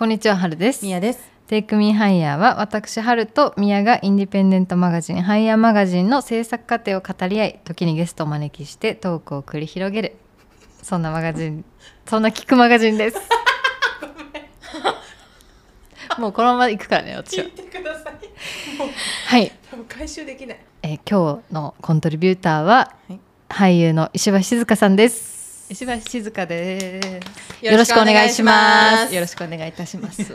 こんにちは、はるです。みやです。テイクミーハイヤーは私、はるとみやがインディペンデントマガジンハイヤーマガジンの制作過程を語り合い、時にゲストをお招きしてトークを繰り広げる。そんなマガジン、そんな聞くマガジンです。もうこのまま行くからね、私は。てください。もうはい、多分回収できない。えー今日のコントリビューターは、はい俳優の石橋静香さんです。石橋静香です。よろしくお願いしますよろしくお願いいたします。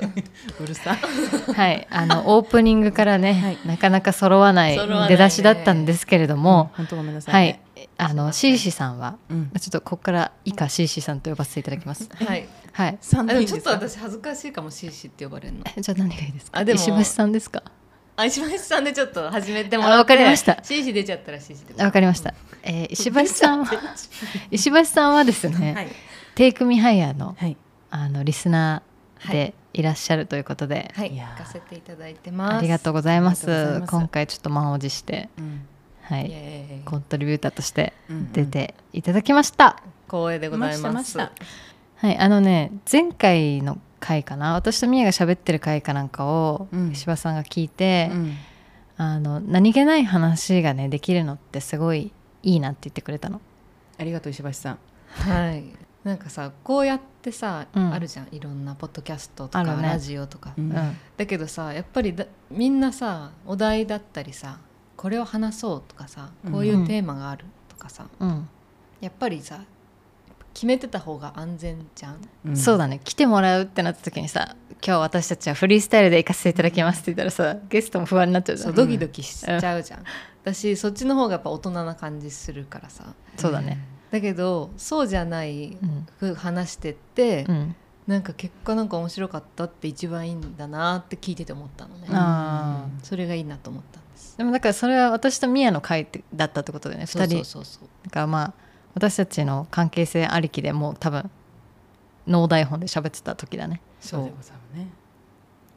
うるさ。はい、あのオープニングからね、はいなかなか揃わない出だしだったんですけれども、本当ごめんなさい、はね。い、あのシーシさんは、うんちょっとここから以下シーシさんと呼ばせていただきます。はい。はい。ちょっと私恥ずかしいかもシーシって呼ばれるの。えじゃあ何がいいですか？あでも石橋さんですか？あ石橋さんでちょっと始めてもらって。あわかりましたシーシ出ちゃったらシーシで。あわかりました。えー石橋さんは石橋さんはですね、はい。テイクミハイヤーのはい。あのリスナーでいらっしゃるということで、はい。行かせていただいてます。ありがとうございますます今回ちょっと満を持して、うん。はい、コントリビューターとしてうん出ていただきました。光栄でございまます。したはい、あのね前回の回かな私とみやが喋ってる回かなんかをうん。石破さんが聞いて、うん。あの何気ない話がねできるのってすごいいいなって言ってくれたの。ありがとう石橋さん。はい。なんかさこうやってさ、うん。あるじゃん。いろんなポッドキャストとか、ね。ラジオとか、うん。うん。だけどさやっぱりだみんなさお題だったりさこれを話そうとかさこういうテーマがあるとかさ、うん。やっぱりさ決めてた方が安全じゃん？ん。そうだね。来てもらうってなった時にさ今日私たちはフリースタイルで行かせていただきますって言ったらさゲストも不安になっちゃうじゃそうんドキドキしちゃうじゃん、私そっちの方がやっぱ大人な感じするからさ。そうだね。だけどそうじゃないうんふ話してって、うん、なんか結果なんか面白かったって一番いいんだなって聞いてて思ったのね、あそれがいいなと思ったんです。でもだからそれは私とみやの会ってだったってことでね。2人。そうそうそう。だからまあ私たちの関係性ありきでもう多分脳台本で喋ってた時だねそうでございますね。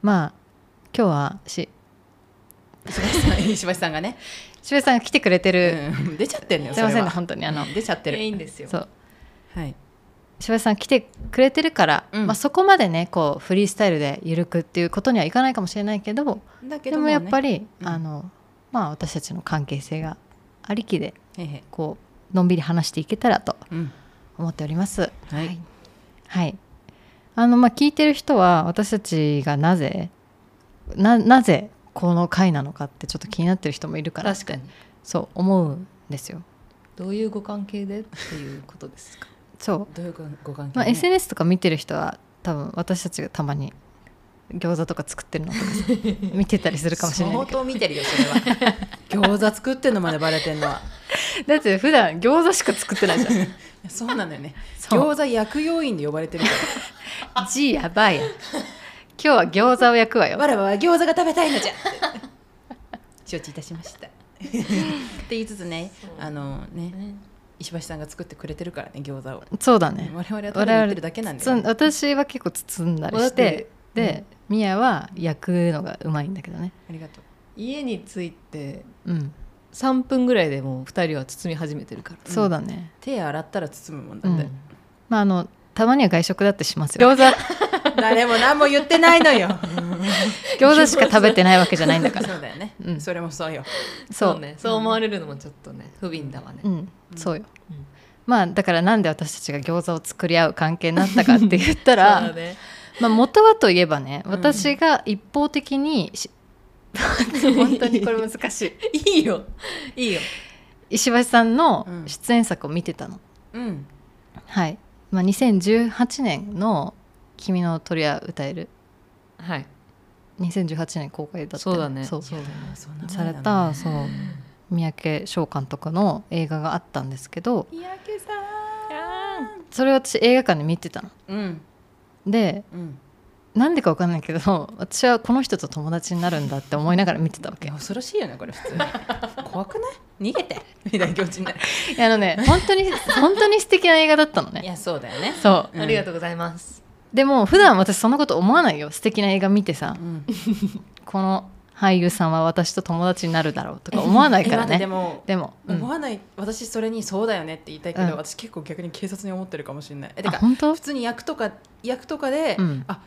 まあ今日はし石橋さん、石橋さんがね。しべさんが来てくれてる、うん出ちゃってんのよ。すいませんね本当にあの出ちゃってる。いいんですよそうはい。しべさん来てくれてるから、うんまあ、そこまでねこうフリースタイルで緩くっていうことにはいかないかもしれないけどだけでもやっぱり。り、うんあのまあ私たちの関係性がありきでへへ。こうのんびり話していけたらとうん。思っております。はい。はい。あのまあ聞いてる人は私たちがなぜななぜこの回なのかってちょっと気になってる人もいるから確かにそう思うんですよ。どういうご関係でっていうことですか？そう。どういうごご関係、まあ、ね。SNS とか見てる人は多分私たちがたまに餃子とか作ってるのとかさ見てたりするかもしれない相当見てるよそれは。餃子作ってんのまでバレてんのは。だって普段餃子しか作ってないじゃん。そうなのよね。餃子薬用員で呼ばれてるか G やばい今日は餃子を焼くわよ。らわらわは餃子が食べたいのじゃ。承知いたしました。って言いつつねあのね石橋さんが作ってくれてるからね餃子を。そうだね。我々はただ言ってるだけなんだつんよね私は結構包んだりしてで、ミヤは焼くのがうまいんだけどね。ありがとう。家に着いてうん、3分ぐらいでもう2人は包み始めてるから。そうだね。手洗ったら包むもんだって、うん。まああのたまには外食だってしますよ。餃子。誰も何も言ってないのよ。餃子しか食べてないわけじゃないんだから。そうだよね、うん。それもそうよ。そう。ね。そう思われるのもちょっとね不憫だわね、うん、そうよ、うん。まあだからなんで私たちが餃子を作り合う関係になったかって言ったそうら、だねまあ元はといえばねうん。私が一方的にし、本当にこれ難しい。いいよ。いいよ。石橋さんのうん。出演作を見てたの、うん。はい、まあ、2018年の「君の鳥は歌える。はい」2018年公開だったよそうだね。そう。そうだね。そんなされたそう三宅翔監督の映画があったんですけど。三宅さそれを私映画館で見てたの。んうんでうん。なんでかわかんないけど 私はこの人と友達になるんだって思いながら見てたわけ。恐ろしいよねこれ普通。に怖くない？逃げて。みたいな気持ちになる。いやあのね本当に本当に素敵な映画だったのね。いやそうだよね。そう。うん。ありがとうございます。でも普段私そんなこと思わないよ。素敵な映画見てさ。うん。この俳優さんは私と友達になるだろうとか思わないからえ待ってでねもでも、うん。思わない。私それにそうだよねって言いたいけど、うん私結構逆に警察に思ってるかもしれない。えてかあ本当？普通に役とか役とかで、うん。あ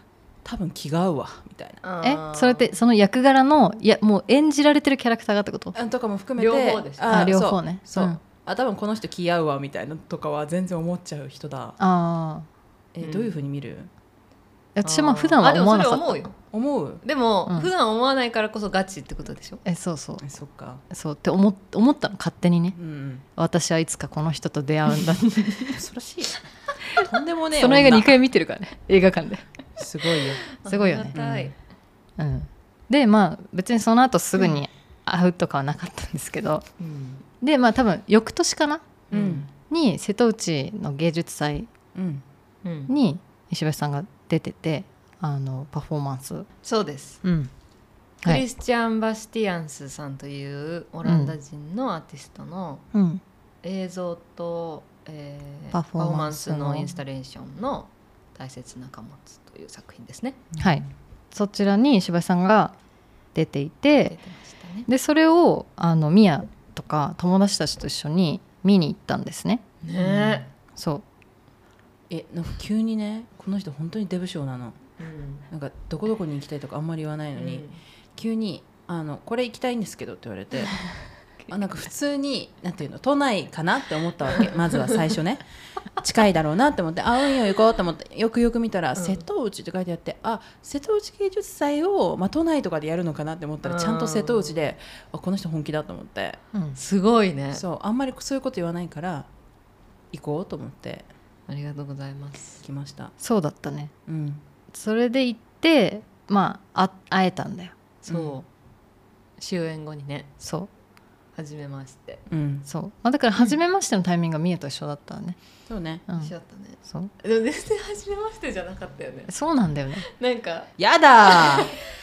多分気が合うわみたいな。えそれってその役柄のいやもう演じられてるキャラクターがってこと？あとかも含めて両方ですあ両方ね。そうそう、うん。あ多分この人気合うわみたいなとかは全然思っちゃう人だ。ああえ、うんどういうふうに見る？私も普段は思わなかった。あでもそれ思うよ思う。でも、うん。普段思わないからこそガチってことでしょ？えそうそう。えそっか。そうって思っ思ったの勝手にね。うんうん。私はいつかこの人と出会うんだって。恐ろしい。とんでもねえその映画女。2回見てるからね映画館で。すごいよ。すごいよね。ありがたい。うん。でまあ別にその後すぐに会うとかはなかったんですけど、うん。でまあ多分翌年かな？うん。に瀬戸内の芸術祭うんうん。に石橋さんが出ててあのパフォーマンス。そうです。うん。クはい。リスチャン・バスティアンスさんというオランダ人のアーティストのうん。映像と、えーパフォーマンスのパフォーマンスのインスタレーションの大切な貨物という作品ですね。はい。そちらに石橋さんが出ていてね。でそれをあのミヤとか友達たちと一緒に見に行ったんですね。ね。そう。えなんか急にねこの人本当にデブ賞なの。うんなんかどこどこに行きたいとかあんまり言わないのに、急にあの「これ行きたいんですけど」って言われて あなんか普通になんていうの都内かなって思ったわけまずは最初ね。近いだろうなって思って「あうんよ行こう」と思ってよくよく見たら「ん。瀬戸内」って書いてあってあ瀬戸内芸術祭を、まあ、都内とかでやるのかなって思ったらちゃんと瀬戸内であこの人本気だと思って。うん。すごいね。そうあんまりそういうこと言わないから行こうと思って。ありがとうございます。来ました。そうだったね。うんそれで行ってまああ会えたんだよ。そう、終演後にね。そう。初めまして。うん、そう、まあ、だから初めましてのタイミングがミヤと一緒だったね、そうね。うん。一緒だったね。そう。でも全然初めましてじゃなかったよね。そうなんだよね。なんかやだー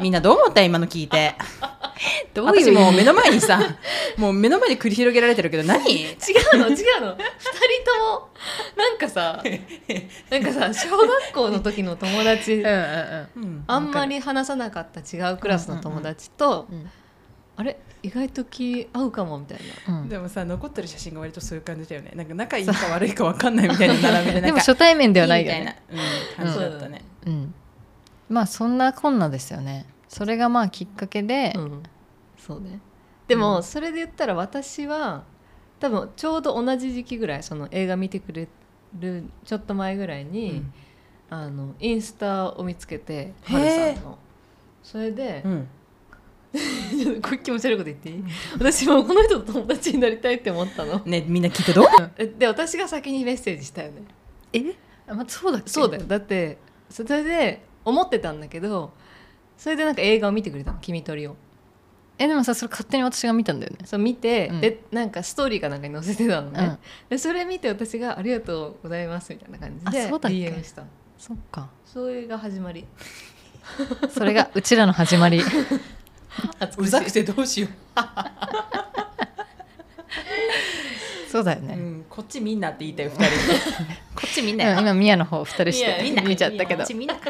みんなどう思った？今の聞いて。ど私もう目の前にさもう目の前で繰り広げられてるけど何？違うの？違うの？二人とも。なんかさ なんかさ小学校の時の友達うんうんうん。あんまり話さなかった違うクラスの友達と、うんあれ？意外と気合うかもみたいな。うん。でもさ残ってる写真が割とそういう感じだよね。なんか仲いいか悪いか分かんないみたいな並びでなんかでも初対面ではないよみたいな。ね、うん、感じだったね、うん、まあそんなこんなですよね。それがまあきっかけで、うん、そうね。でもそれで言ったら私は多分ちょうど同じ時期ぐらいその映画見てくれるちょっと前ぐらいに、あのインスタを見つけてへハルーさんの。それでう、ん。これ気持ち悪いこと言っていい？私もこの人と友達になりたいって思ったの。ねみんな聞いてどうえで私が先にメッセージしたよね。え？あ、まあ、そうだそうだよ。だってそれで思ってたんだけどそれでなんか映画を見てくれたの「君とり」をえでもさそれ勝手に私が見たんだよね。そう見て、うん。でなんかストーリーかなんかに載せてたのね、うん。でそれ見て私が「ありがとうございます」みたいな感じであそうだっけ？DM したの。そっか。それが始まり。それがうちらの始まり。うざくてどうしよう、そうだよね、うん、こっちみんなって言いたよ二人。こっちみんなよ。今今ミヤの方二人して見ちゃったけど。こっちみんな。うん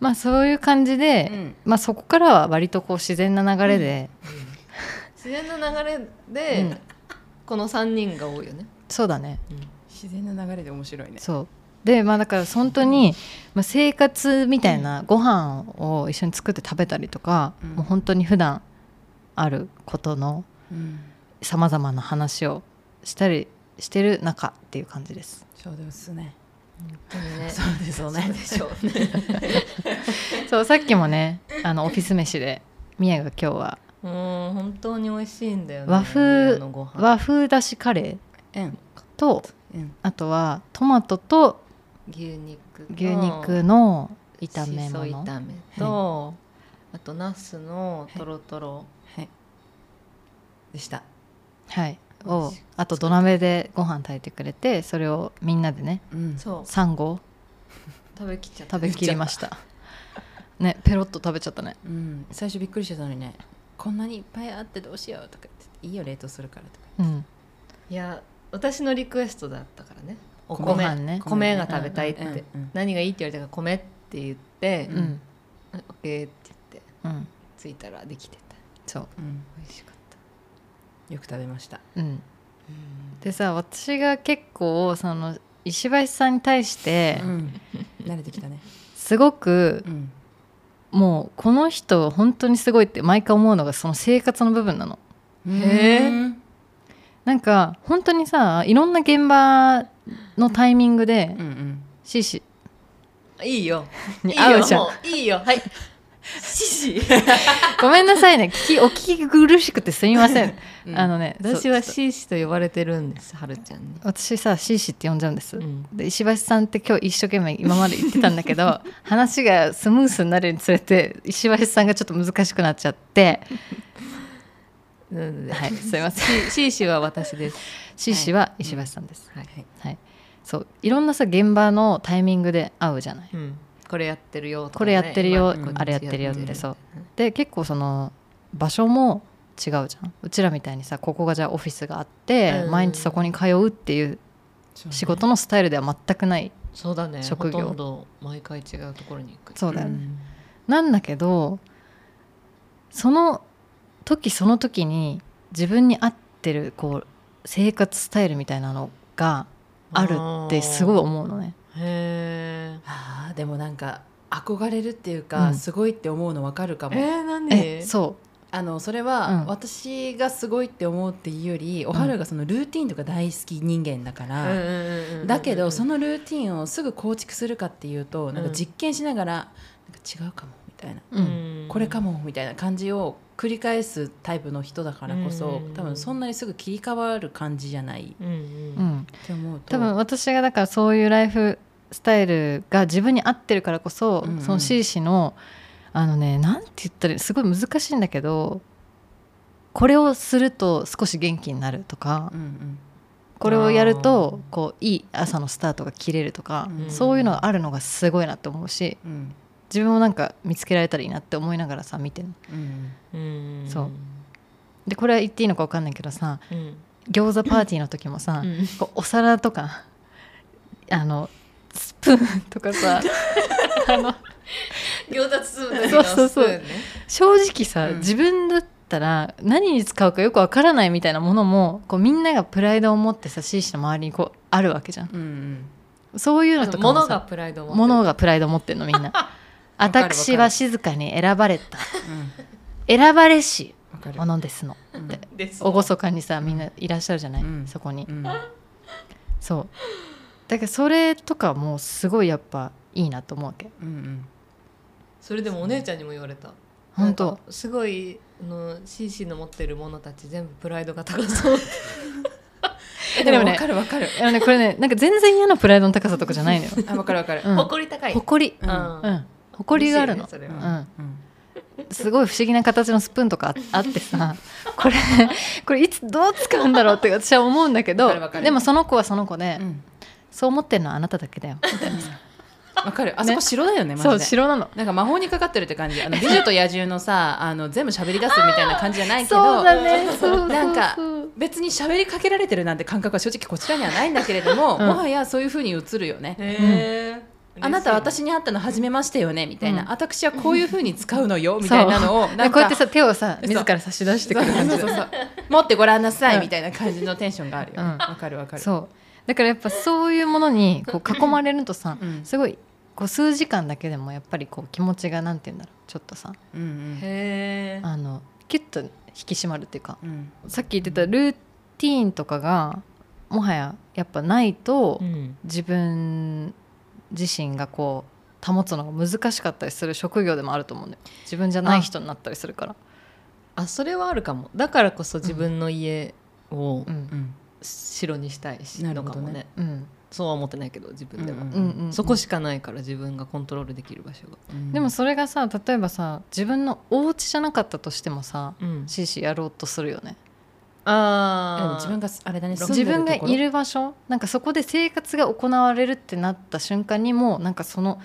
まあそういう感じで、うん。まあそこからは割とこう自然な流れで、自然な流れで、うん。この3人が多いよね、そうだね。自然な流れで面白いね。そう。でまあだから本当に、まあ、生活みたいなご飯を一緒に作って食べたりとか、うん。もう本当に普段あることのうん。さまざまな話をしたりしてる中っていう感じです。そうですねね。そうですよね。そうでしょうね。そうさっきもねあのオフィス飯でみやが今日は。もう本当に美味しいんだよね和風和風だしカレーうん。とうん。あとはトマトと牛肉。の牛肉の炒め物。炒めと、あとナスのとろとろはい。でした。はいをあと土鍋でご飯炊いてくれてそれをみんなでねうん。そう。3合食べきっちゃった。食べきりました。ねペロッと食べちゃったね。うん、最初びっくりしてたのにねこんなにいっぱいあってどうしようとか言っていいよ冷凍するからとかうん。いや私のリクエストだったからね。おご米飯ね。米が食べたいって、うんうんうん。何がいいって言われたから米って言ってう、ん。オッケーって言ってうん。着いたらできてた。そう。うん、美味しかったよく食べました。うん。でさ私が結構その石橋さんに対して、うん。慣れてきたね。すごくうん。もうこの人本当にすごいって毎回思うのがその生活の部分なの。へなんか本当にさいろんな現場のタイミングでうんうん。シーシいいよ。い にいよ合うじゃん。いいよ。はいシシ ごめんなさいね。聞きお聞き苦しくてすみません、うん。あのね私はシーシと。呼ばれてるんですはるちゃんに、私さシーシって呼んじゃうんです、うん。で石橋さんって今日一生懸命今まで言ってたんだけど 話がスムースになるにつれて石橋さんがちょっと難しくなっちゃって。うんはいすいません。シシーシは私です。シーシは石橋さんです、はい、はい、そういろんなさ現場のタイミングで会うじゃない。うん、これやってるよとかね、これやってるよ今あれやってるよってそう。で結構その場所も違うじゃん。うちらみたいにさここがじゃあオフィスがあって、うん。毎日そこに通うっていう仕事のスタイルでは全くないそうだね。職業。ほとんど毎回違うところに行くそうだよね、ん。なんだけどその時その時に自分に合ってるこう生活スタイルみたいなのがあるってすごい思うのね。へあーでもなんか憧れるっていうか、うん。すごいって思うの分かるかも、えー、何？えそあのそれは、うん。私がすごいって思うっていうよりおはるがそのルーティンとか大好き人間だから、だけどそののルーティンをすぐ構築するかっていうとなんか実験しながら、なんか違うかもみたいな、う、うん。これかもみたいな感じを繰り返すタイプの人だからこそ、うん。多分そんなにすぐ切り替わる感じじゃない。うん。うん多分私がだからそういうライフスタイルが自分に合ってるからこそ、うんうん。その C 氏のあのねなんて言ったらすごい難しいんだけどこれをすると少し元気になるとか、うんうん。これをやるとこういい朝のスタートが切れるとか、うん。そういうのがあるのがすごいなって思うしうん。自分もなんか見つけられたらいいなって思いながらさ見てるうんそう。でこれは言っていいのか分かんないけどさうん餃子パーティーの時もさ、うん。こうお皿とかあのスプーンとかさ あの餃子包む時のそうそうそう。スプーンね。正直さ、うん。自分だったら何に使うかよくわからないみたいなものもこうみんながプライドを持ってさ C 氏の周りにこうあるわけじゃん。うんうん。そういうのとかも物がさプライドを持ってる。物がプライドを持ってんのみんな。私は静かに選ばれた。うん。選ばれしものですの。うん。ってです厳かにさみんないらっしゃるじゃない、うん。そこに。うん。そう。だからそれとかもすごいやっぱいいなと思うわけ。うんうん。それでもお姉ちゃんにも言われた。本当。すごいあの CC の持ってるものたち全部プライドが高そう。えでもでもねわかるわかる。あのねこれねなんか全然嫌なプライドの高さとかじゃないのよ、あわかるわかる。うん、誇り高い。誇り。うん。うん。うん誇りがあるの、それうん。はうんすごい不思議な形のスプーンとかあ あってさこれ これいつどう使うんだろうって私は思うんだけどでもその子はその子で、うん。そう思ってるのはあなただけだよ。みたいなさわかる。あそこ白だよねマジそうで。白なの。なんか魔法にかかってるって感じ。あの美女と野獣のさ あの全部喋り出すみたいな感じじゃないけどそうだね。なんか別に喋りかけられてるなんて感覚は正直こちらにはないんだけれども、うん。もはやそういうふうに映るよね、へえあなた私に会ったの初めましてよねみたいな、うん。私はこういうふうに使うのよみたいなのをなんかこうやってさ手をさ自ら差し出してくる感じ。そうそうそう。持ってごらんなさい、うん。みたいな感じのテンションがあるよね。うん。わ、かるわかる。そう。だからやっぱそういうものにこう囲まれるとさうん。すごいこう数時間だけでもやっぱりこう気持ちがなんて言うんだろうちょっとさ。うんうん。へえあのキュッと引き締まるっていうかうん。さっき言ってたルーティーンとかがもはややっぱないとうん。自分自身がこう保つのが難しかったりする職業でもあると思うんだよ。自分じゃない人になったりするから。あそれはあるかも。だからこそ自分の家を白にしたいしなるほどね。のかもね。うん。そうは思ってないけど自分では、うんうんうん。そこしかないから自分がコントロールできる場所が、うん。でもそれがさ例えばさ自分のお家じゃなかったとしてもさうん、シーシーやろうとするよねあ自分があれだね自分がいる場所？なんかそこで生活が行われるってなった瞬間にもなんかその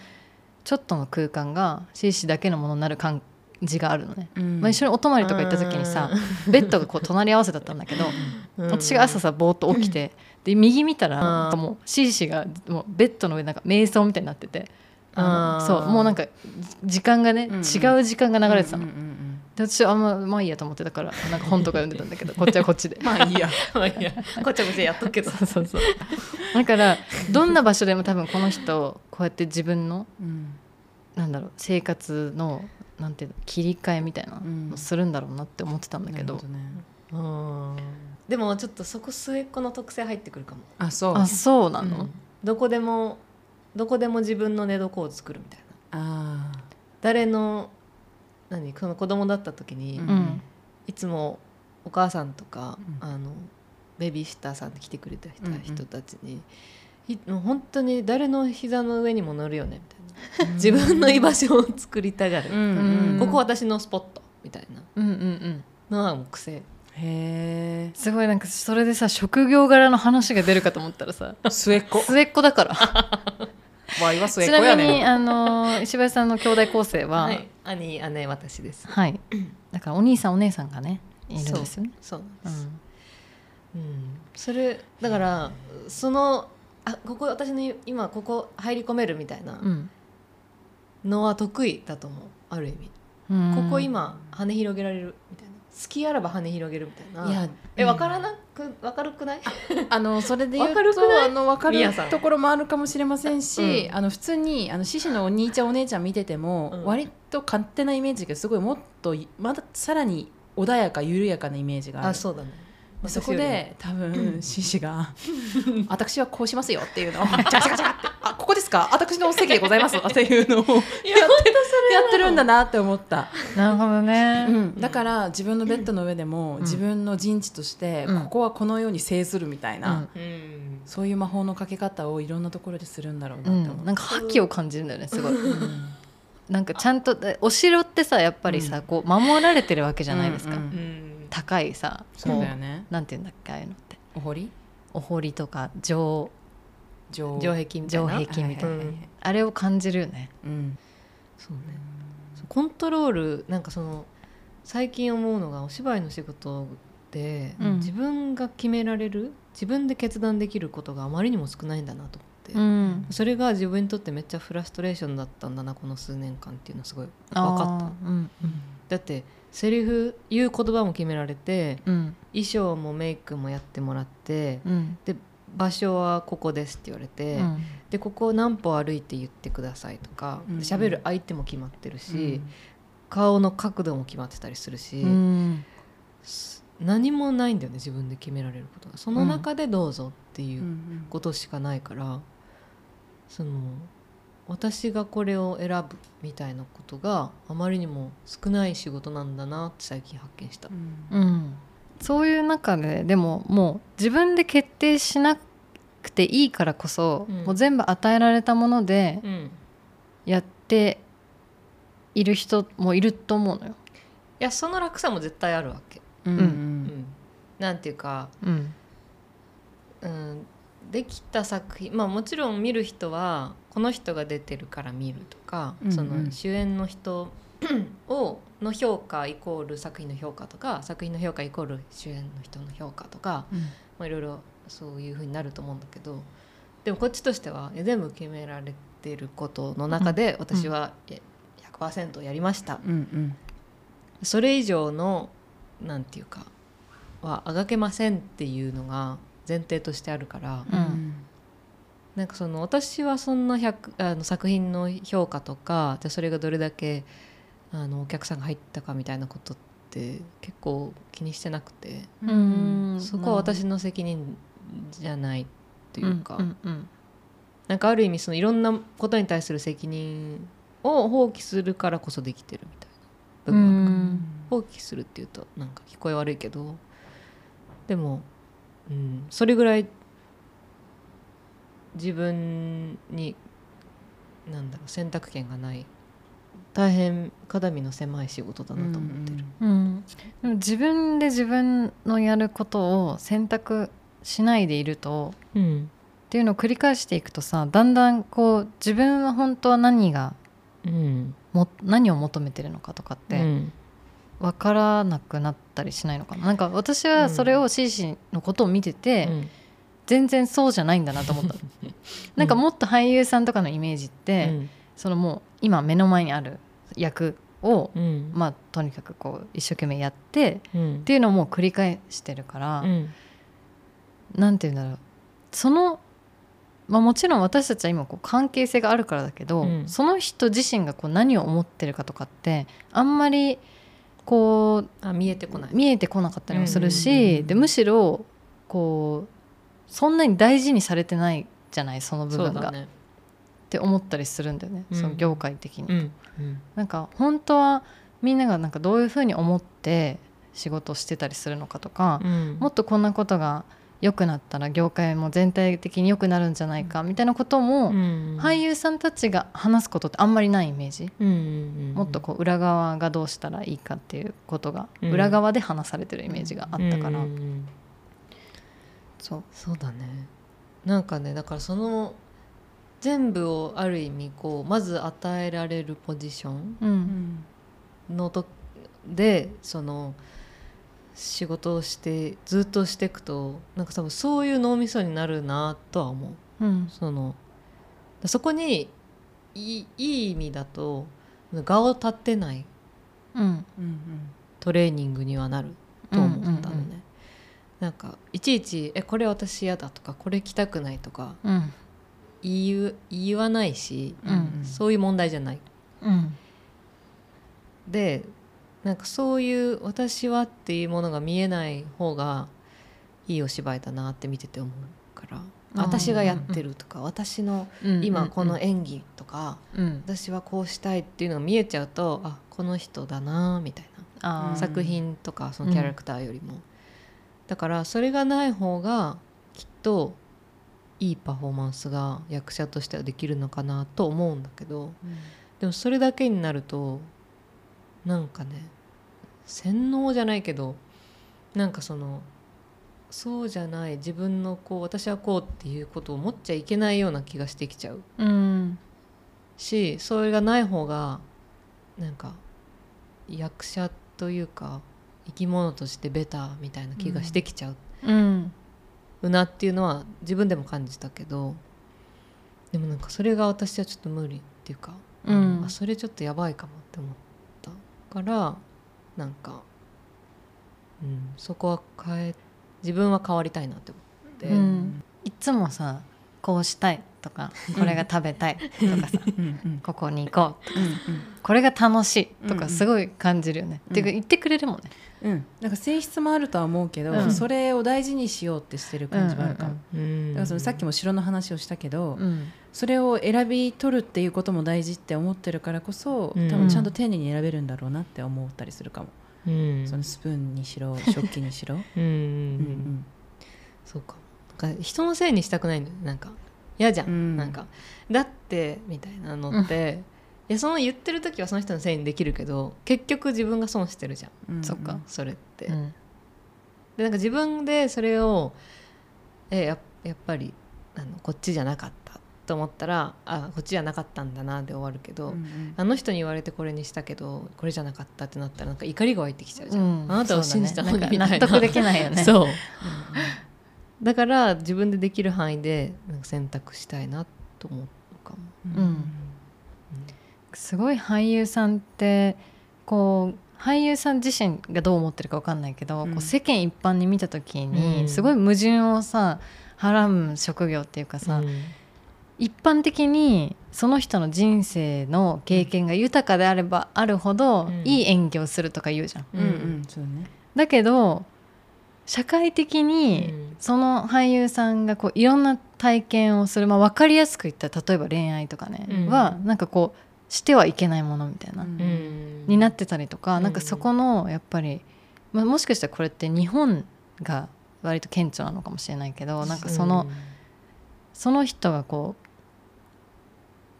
ちょっとの空間がシーシーだけのものになる感じがあるのね、うん。まあ、一緒にお泊まりとか行った時にさ ベッドがこう隣り合わせだったんだけど私が朝さぼーっと起きてで右見たらなんかもうシーシーがもうベッドの上なんか瞑想みたいになっててそうもうなんか時間がね、うん。うん違う時間が流れてたの、うんうんうんで私はあんままあいいやと思ってたからなんか本とか読んでたんだけど こっちはこっちで。まあいいや。まあいいや。こっちゃこっちゃやっとくけど。そうそうそう。だからどんな場所でも多分この人こうやって自分のうん。なんだろう生活のなんていうの切り替えみたいなうん。のするんだろうなって思ってたんだけど,、なるほね。うんでもちょっとそこ末っ子の特性入ってくるかも。あそう。あそうなの、うん。どこでもどこでも自分の寝床を作るみたいな。あ誰の何その子供だった時に、うん。うんいつもお母さんとか、うん。あのベビーシッターさんで来てくれた人,、うんうん。人たちにいもう本当に誰の膝の上にも乗るよねみたいな。あ自分の居場所を作りたがる、うんうん。ここ私のスポットみたいな。うんうんうん。のはもう癖。へえ。すごいなんかそれでさ職業柄の話が出るかと思ったらさ末っ子。末っ子だから 末っちなみにあの石橋さんの兄弟構成は？ははい。い、兄姉私です。い、だからお兄さんお姉さんがねいるんですよね。そう。なんです、うん。うん、それだからそのあここ私の今ここ入り込めるみたいなうん。のは得意だと思う。ある意味。うん。ここ今羽広げられるみたいな。好きあらば羽広げるみたいな。いやえ分からなく分かるくない？あのそれで言うわかるあの分かるところもあるかもしれませんし、うん。あの普通にあの獅子のお兄ちゃんお姉ちゃん見てても、うん。割と勝手なイメージがすごいもっとまださらに穏やか緩やかなイメージがある。あそうだね。でそこで多分 獅子が「私はこうしますよ」っていうのをガチャガチャって「あここですか？私のお席でございます」っていうのを。やってやってるんだなって思った、なるほどね、うん、だから自分のベッドの上でも、ん。自分の陣地として、うん。ここはこのように制するみたいな、そういう魔法のかけ方をいろんなところでするんだろうなって思う、うん、なんか覇気を感じるんだよねすごい。うん。なんかちゃんとでお城ってさやっぱりさ、うん。こう守られてるわけじゃないですか、うんうんうん。高いさそうだよこねうなんていうんだっけああいうのって。お堀？お堀とか城城城壁みたいな？城壁みたいな。あれを感じるよね。うん。そうね。コントロールなんかその最近思うのがお芝居の仕事で、うん。自分が決められる自分で決断できることがあまりにも少ないんだなと思って、ん。それが自分にとってめっちゃフラストレーションだったんだなこの数年間っていうのはすごい分かった。うん。だってセリフ言う言葉も決められてうん。衣装もメイクもやってもらってうん。で場所はここですって言われて、うんでここを何歩歩いて言ってくださいとかうん喋、る相手も決まってるし、うん。顔の角度も決まってたりするし、何もないんだよね自分で決められることが。その中でどうぞっていううん。ことしかないから、その私がこれを選ぶみたいなことがあまりにも少ない仕事なんだなって最近発見した。うん。うん。そういう中ででももう自分で決定しなくていいからこそ、うん。もう全部与えられたものでうん。やっている人もいると思うのよ。いやその楽さも絶対あるわけ。うん。うん。なんていうか、うん。うん、できた作品まあもちろん見る人はこの人が出てるから見るとか、うんうん。その主演の人 をの評価イコール作品の評価とか作品の評価イコール主演の人の評価とか、うん。まあ、いろいろそういうふうになると思うんだけどでもこっちとしては全部決められてることの中で私はいや100%やりました。うんうん。それ以上のなんていうかはあがけませんっていうのが前提としてあるから、うん。なんかその私はそんな100あの作品の評価とかじゃあそれがどれだけあのお客さんが入ったかみたいなことって結構気にしてなくて、うん。そこは私の責任じゃないっていうか、うんうんなんかある意味そのいろんなことに対する責任を放棄するからこそできてるみたいな部う分放棄するっていうとなんか聞こえ悪いけど。でも、うん、それぐらい自分になんだろう選択権がない。大変肩身の狭い仕事だなと思ってる。うん。でも自分で自分のやることを選択しないでいるとうん。っていうのを繰り返していくとさだんだんこう自分は本当は何がうん。も何を求めてるのかとかってうん。分からなくなったりしないのかな。なんか私はそれをシーシーのことを見てて、うん。全然そうじゃないんだなと思った。のなんかもっと俳優さんとかのイメージって、そのもう今目の前にある役を、うん。まあとにかくこう一生懸命やってうん。っていうのをもう繰り返してるから、うんなんて言うんだろう。そのまあ、もちろん私たちは今こう関係性があるからだけど、うん。その人自身がこう何を思ってるかとかってあんまりこうあ見えてこない。見えてこなかったりもするし、でむしろこうそんなに大事にされてないじゃないその部分が、ね。って思ったりするんだよね、うん。その業界的に。うんうん。なんか本当はみんながなんかどういうふうに思って仕事をしてたりするのかとか、うん。もっとこんなことが良くなったら業界も全体的に良くなるんじゃないかみたいなことも、うん。俳優さんたちが話すことってあんまりないイメージ、もっとこう裏側がどうしたらいいかっていうことがうん。裏側で話されてるイメージがあったから、そう。そうだね。なんかねだからその全部をある意味こうまず与えられるポジションのとでその仕事をしてずっとしていくとなんか多分そういう脳みそになるなとは思う。うん。そのそこにいいいい意味だと顔を立ってないうん。うんトレーニングにはなると思ったのね、うんうん。うんなんかいちいち「えこれ私嫌だ」とか「これ着たくない」とかうん。言う言わないし、うん。そういう問題じゃない。うん。でなんかそういう「私は」っていうものが見えない方がいいお芝居だなって見てて思うから私がやってるとか、私の今この演技とか、うん。私はこうしたいっていうのが見えちゃうとあこの人だなみたいな、作品とかそのキャラクターよりも、だからそれがない方がきっといいパフォーマンスが役者としてはできるのかなと思うんだけどでもそれだけになるとなんかね洗脳じゃないけどなんかそのそうじゃない自分のこう私はこうっていうことを思っちゃいけないような気がしてきちゃう。うん。しそれがない方がなんか役者というか生き物としてベターみたいな気がしてきちゃう、うん。なっていうのは自分でも感じたけどでもなんかそれが私はちょっと無理っていうか、うん。あそれちょっとやばいかもって思ったからなんか、うん、そこは変え自分は変わりたいなって思って、うん。いつもさこうしたい。とかこれが食べたいとかさ ここに行こううんこれが楽しいとかすごい感じるよね、うん。っていうか言ってくれるもんね、うん。なんか性質もあるとは思うけど、うん。それを大事にしようってしてる感じはあるかも、うんだからそのさっきも城の話をしたけど、うん。それを選び取るっていうことも大事って思ってるからこそ、うん。多分ちゃんと丁寧に選べるんだろうなって思ったりするかも、うん。そのスプーンにしろ 食器にしろ、うんうんそうか。人のせいにしたくないんだよなんか嫌じゃん、うん。なんか。だってみたいなのって、いやその言ってる時はその人のせいにできるけど結局自分が損してるじゃん。うんそっかそれって、うん。でなんか自分でそれをえややっぱりあのこっちじゃなかったと思ったらあこっちじゃなかったんだなで終わるけど、うんうん。あの人に言われてこれにしたけどこれじゃなかったってなったらなんか怒りが湧いてきちゃうじゃん、うん。あなたを信じたのにそうだみたいな。ね。納得できないよね。そうだから自分でできる範囲でなんか選択したいなと思うかも。うん。すごい俳優さんってこう俳優さん自身がどう思ってるか分かんないけど、うん。こう世間一般に見た時に、うん。すごい矛盾をさはらむ職業っていうかさ、うん。一般的にその人の人生の経験が豊かであればあるほど、うん。いい演技をするとか言うじゃん。うんうん。そうだけど社会的にうん。その俳優さんがこういろんな体験をする、まあ、分かりやすく言ったら例えば恋愛とかね、うん。はなんかこうしてはいけないものみたいな、うん。うんになってたりとか、うん。なんかそこのやっぱり、まあ、もしかしたらこれって日本が割と顕著なのかもしれないけどなんかその、その人がこう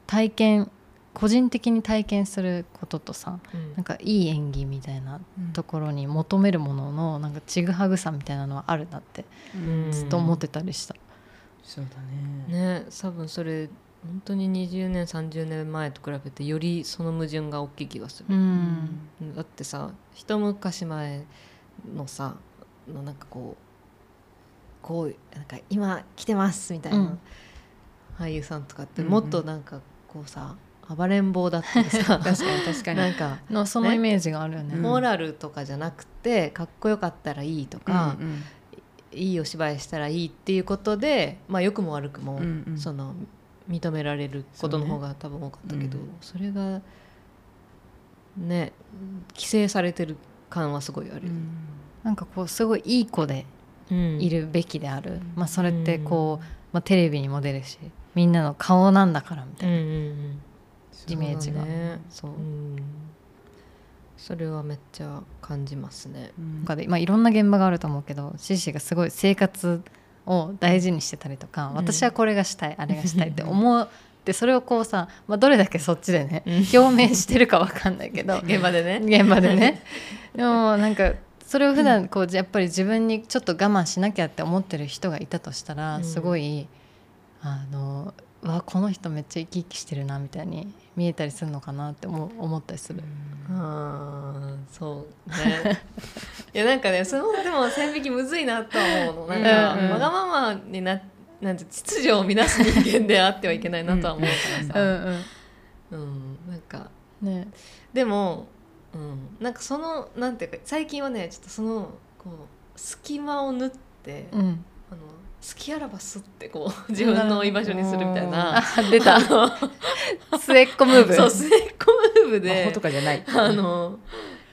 体験個人的に体験することとさうん。なんかいい演技みたいなうんところに求めるもののなんかちぐはぐさみたいなのはあるなってうん。ずっと思ってたりした。そうだね。ね多分それ本当に20年30年前と比べてよりその矛盾が大きい気がすうる、ん。だってさ一昔前のさのなんかこうこうなんか今来てますみたいな、うん。俳優さんとかってもっとなんかこうさ暴れん坊だったりさ。確かに確かに。なんかのそのイメージがあるよね。うん。モラルとかじゃなくてかっこよかったらいいとか、うんいいお芝居したらいいっていうことで、まあ、良くも悪くも、うんうん。その認められることの方が多分多かったけどそ,、れがね規制されてる感はすごいあるよね。なんかこうすごいいい子でうん。いるべきである、まあ、それってこう、まあ、テレビにも出るしみんなの顔なんだからみたうんいな、うんうんイメージが。そうだね。そう。うんそれはめっちゃ感じますね。うん。他で、まあ、いろんな現場があると思うけどシーシーがすごい生活を大事にしてたりとか、ん。私はこれがしたいあれがしたいって思ってそれをこうさ、まあ、どれだけそっちでね、うん。表明してるかわかんないけど 現場でね。現場でね。でもなんかそれを普段こうやっぱり自分にちょっと我慢しなきゃって思ってる人がいたとしたらうん。すごい、あのうわこの人めっちゃ生き生きしてるなみたいに見えたりするのかなって思う思ったりする。あーそうね。いやなんかねそのでも線引きむずいなとは思うの。なんか、うんうん。わがままにななんて秩序を乱す人間であってはいけないなとは思うからさ、うんうん。なんかうんね。でも、うん、なんかそのなんていうか最近はねちょっとそのこう隙間を縫って、うん、きあらばすってこう自分の居場所にするみたいな。あ出た。末っ子ムーブ。そう末っ子ムーブでとかじゃない。あの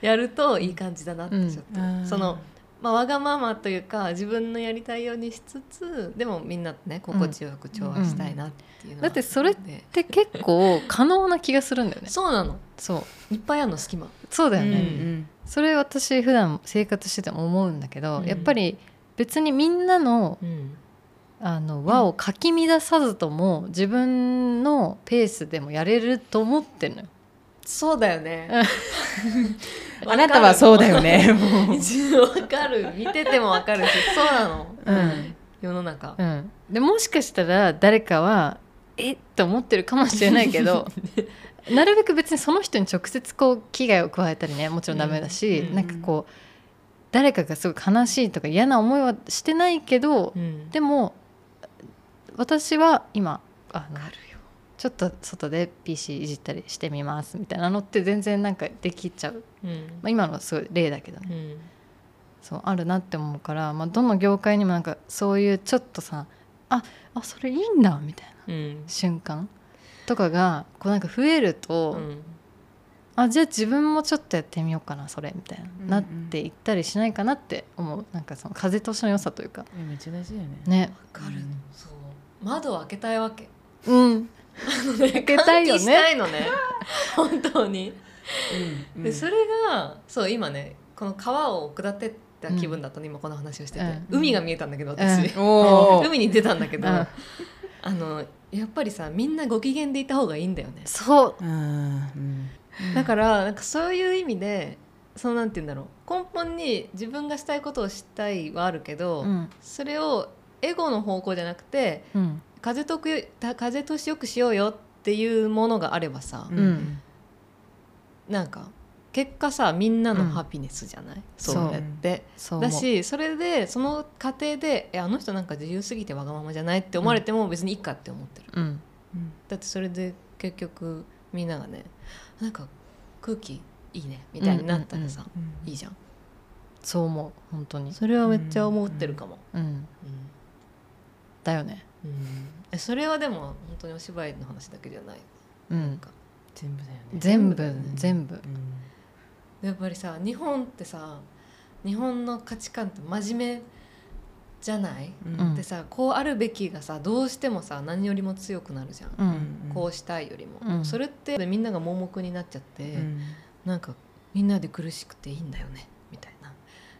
やるといい感じだなってちょっと、うん。その、まあ、わがままというか自分のやりたいようにしつつでもみんなとね心地よく調和したいなっていうのはだってそれっでで結構可能な気がするんだよね。そうなの。そう。いっぱいあるの隙間。そうだよね、うん。それ私普段生活してても思うんだけど、うん。やっぱり別にみんなのうん。あの輪をかき乱さずとも自分のペースでもやれると思ってるのよ。そうだよね。あなたはそうだよねもう。一応わかる。見ててもわかるしそうなの、うん。世の中、うん、でもしかしたら誰かはえ？っと思ってるかもしれないけど なるべく別にその人に直接こう危害を加えたりねもちろんダメだし、うん。なんかこう誰かがすごい悲しいとか嫌な思いはしてないけど、うん。でも私は今あのちょっと外で PC いじったりしてみますみたいなのって全然なんかできちゃう、うん。まあ、今のはすごい例だけどね。うん。そうあるなって思うから、まあ、どの業界にもなんかそういうちょっとさああそれいいんだみたいなうん。瞬間とかがこうなんか増えると、うんあじゃあ自分もちょっとやってみようかなそれみたいな、うんうんなっていったりしないかなって思う。なんかその風通しの良さというか。めっちゃ大事だよね。ね。わかる。そう。窓を開けたいわけ。うん。開けたいよ換気したねいのね。本当に。うんでそれがそう今ねこの川を下ってった気分だったの、今この話をしてて、うん。海が見えたんだけど私、海に出たんだけど、うん。あのやっぱりさみんなご機嫌でいた方がいいんだよね。そう。うんだからなんかそういう意味でそうなんて言うんだろう。根本に自分がしたいことをしたいはあるけど、うん。それをエゴの方向じゃなくてうん。風とく風通しよくしようよっていうものがあればさ、ん。なんか結果さみんなのハピネスじゃない、そうやって。だしそれでその過程でえあの人なんか自由すぎてわがままじゃないって思われても別にいいかって思ってる、うん。うん。だってそれで結局みんながねなんか空気いいねみたいになったらさ、うんいいじゃん。そう思う本当に。それはめっちゃ思ってるかも、うん。うん。だよね。うん。えそれはでも本当にお芝居の話だけじゃない、うん。か。全部だよね。全部。全部。やっぱりさ日本ってさ日本の価値観って真面目じゃない、うん。うんでさこうあるべきがさどうしてもさ何よりも強くなるじゃん、うん。こうしたいよりも、うん。それってみんなが盲目になっちゃって、うん。なんかみんなで苦しくていいんだよねみたいな。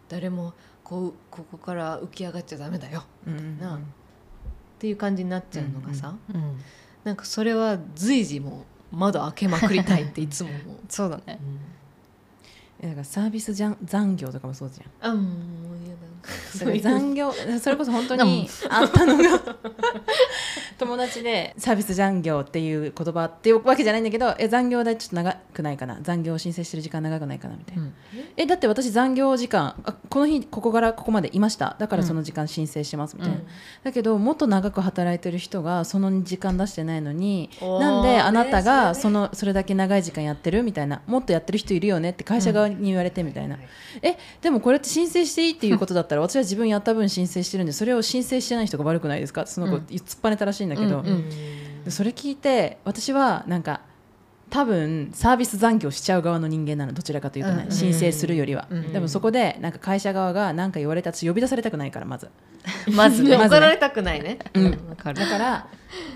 誰もこうここから浮き上がっちゃダメだようん。な。っていう感じになっちゃうのがさ、うん。なんかそれは随時もう窓開けまくりたいっていつも思う、そうだね。えだからサービスじゃん残業とかもそうじゃん。う嫌だだから残業それこそ本当にあったのが 友達でサービス残業っていう言葉っていうわけじゃないんだけどえ残業代ちょっと長くないかな？残業申請してる時間長くないかなみたいな、うん。えだって私残業時間あこの日ここからここまでいました。だからその時間申請しますみたいな、うん。だけどもっと長く働いてる人がその時間出してないのになんであなたがねそのそれだけ長い時間やってるみたいな。もっとやってる人いるよねって会社側に言われてみたいな、えでもこれって申請していいっていうことだったら私は自分やった分申請してるんでそれを申請してない人が悪くないですか？その子、うん。突っぱねたらしいんだけど、うんうん。でそれ聞いて私はなんか多分サービス残業しちゃう側の人間なのどちらかというとね、うん申請するよりは、うんでもそこでなんか会社側が何か言われたら私呼び出されたくないからまず。まずね。られたくないね。うん。わかる。だから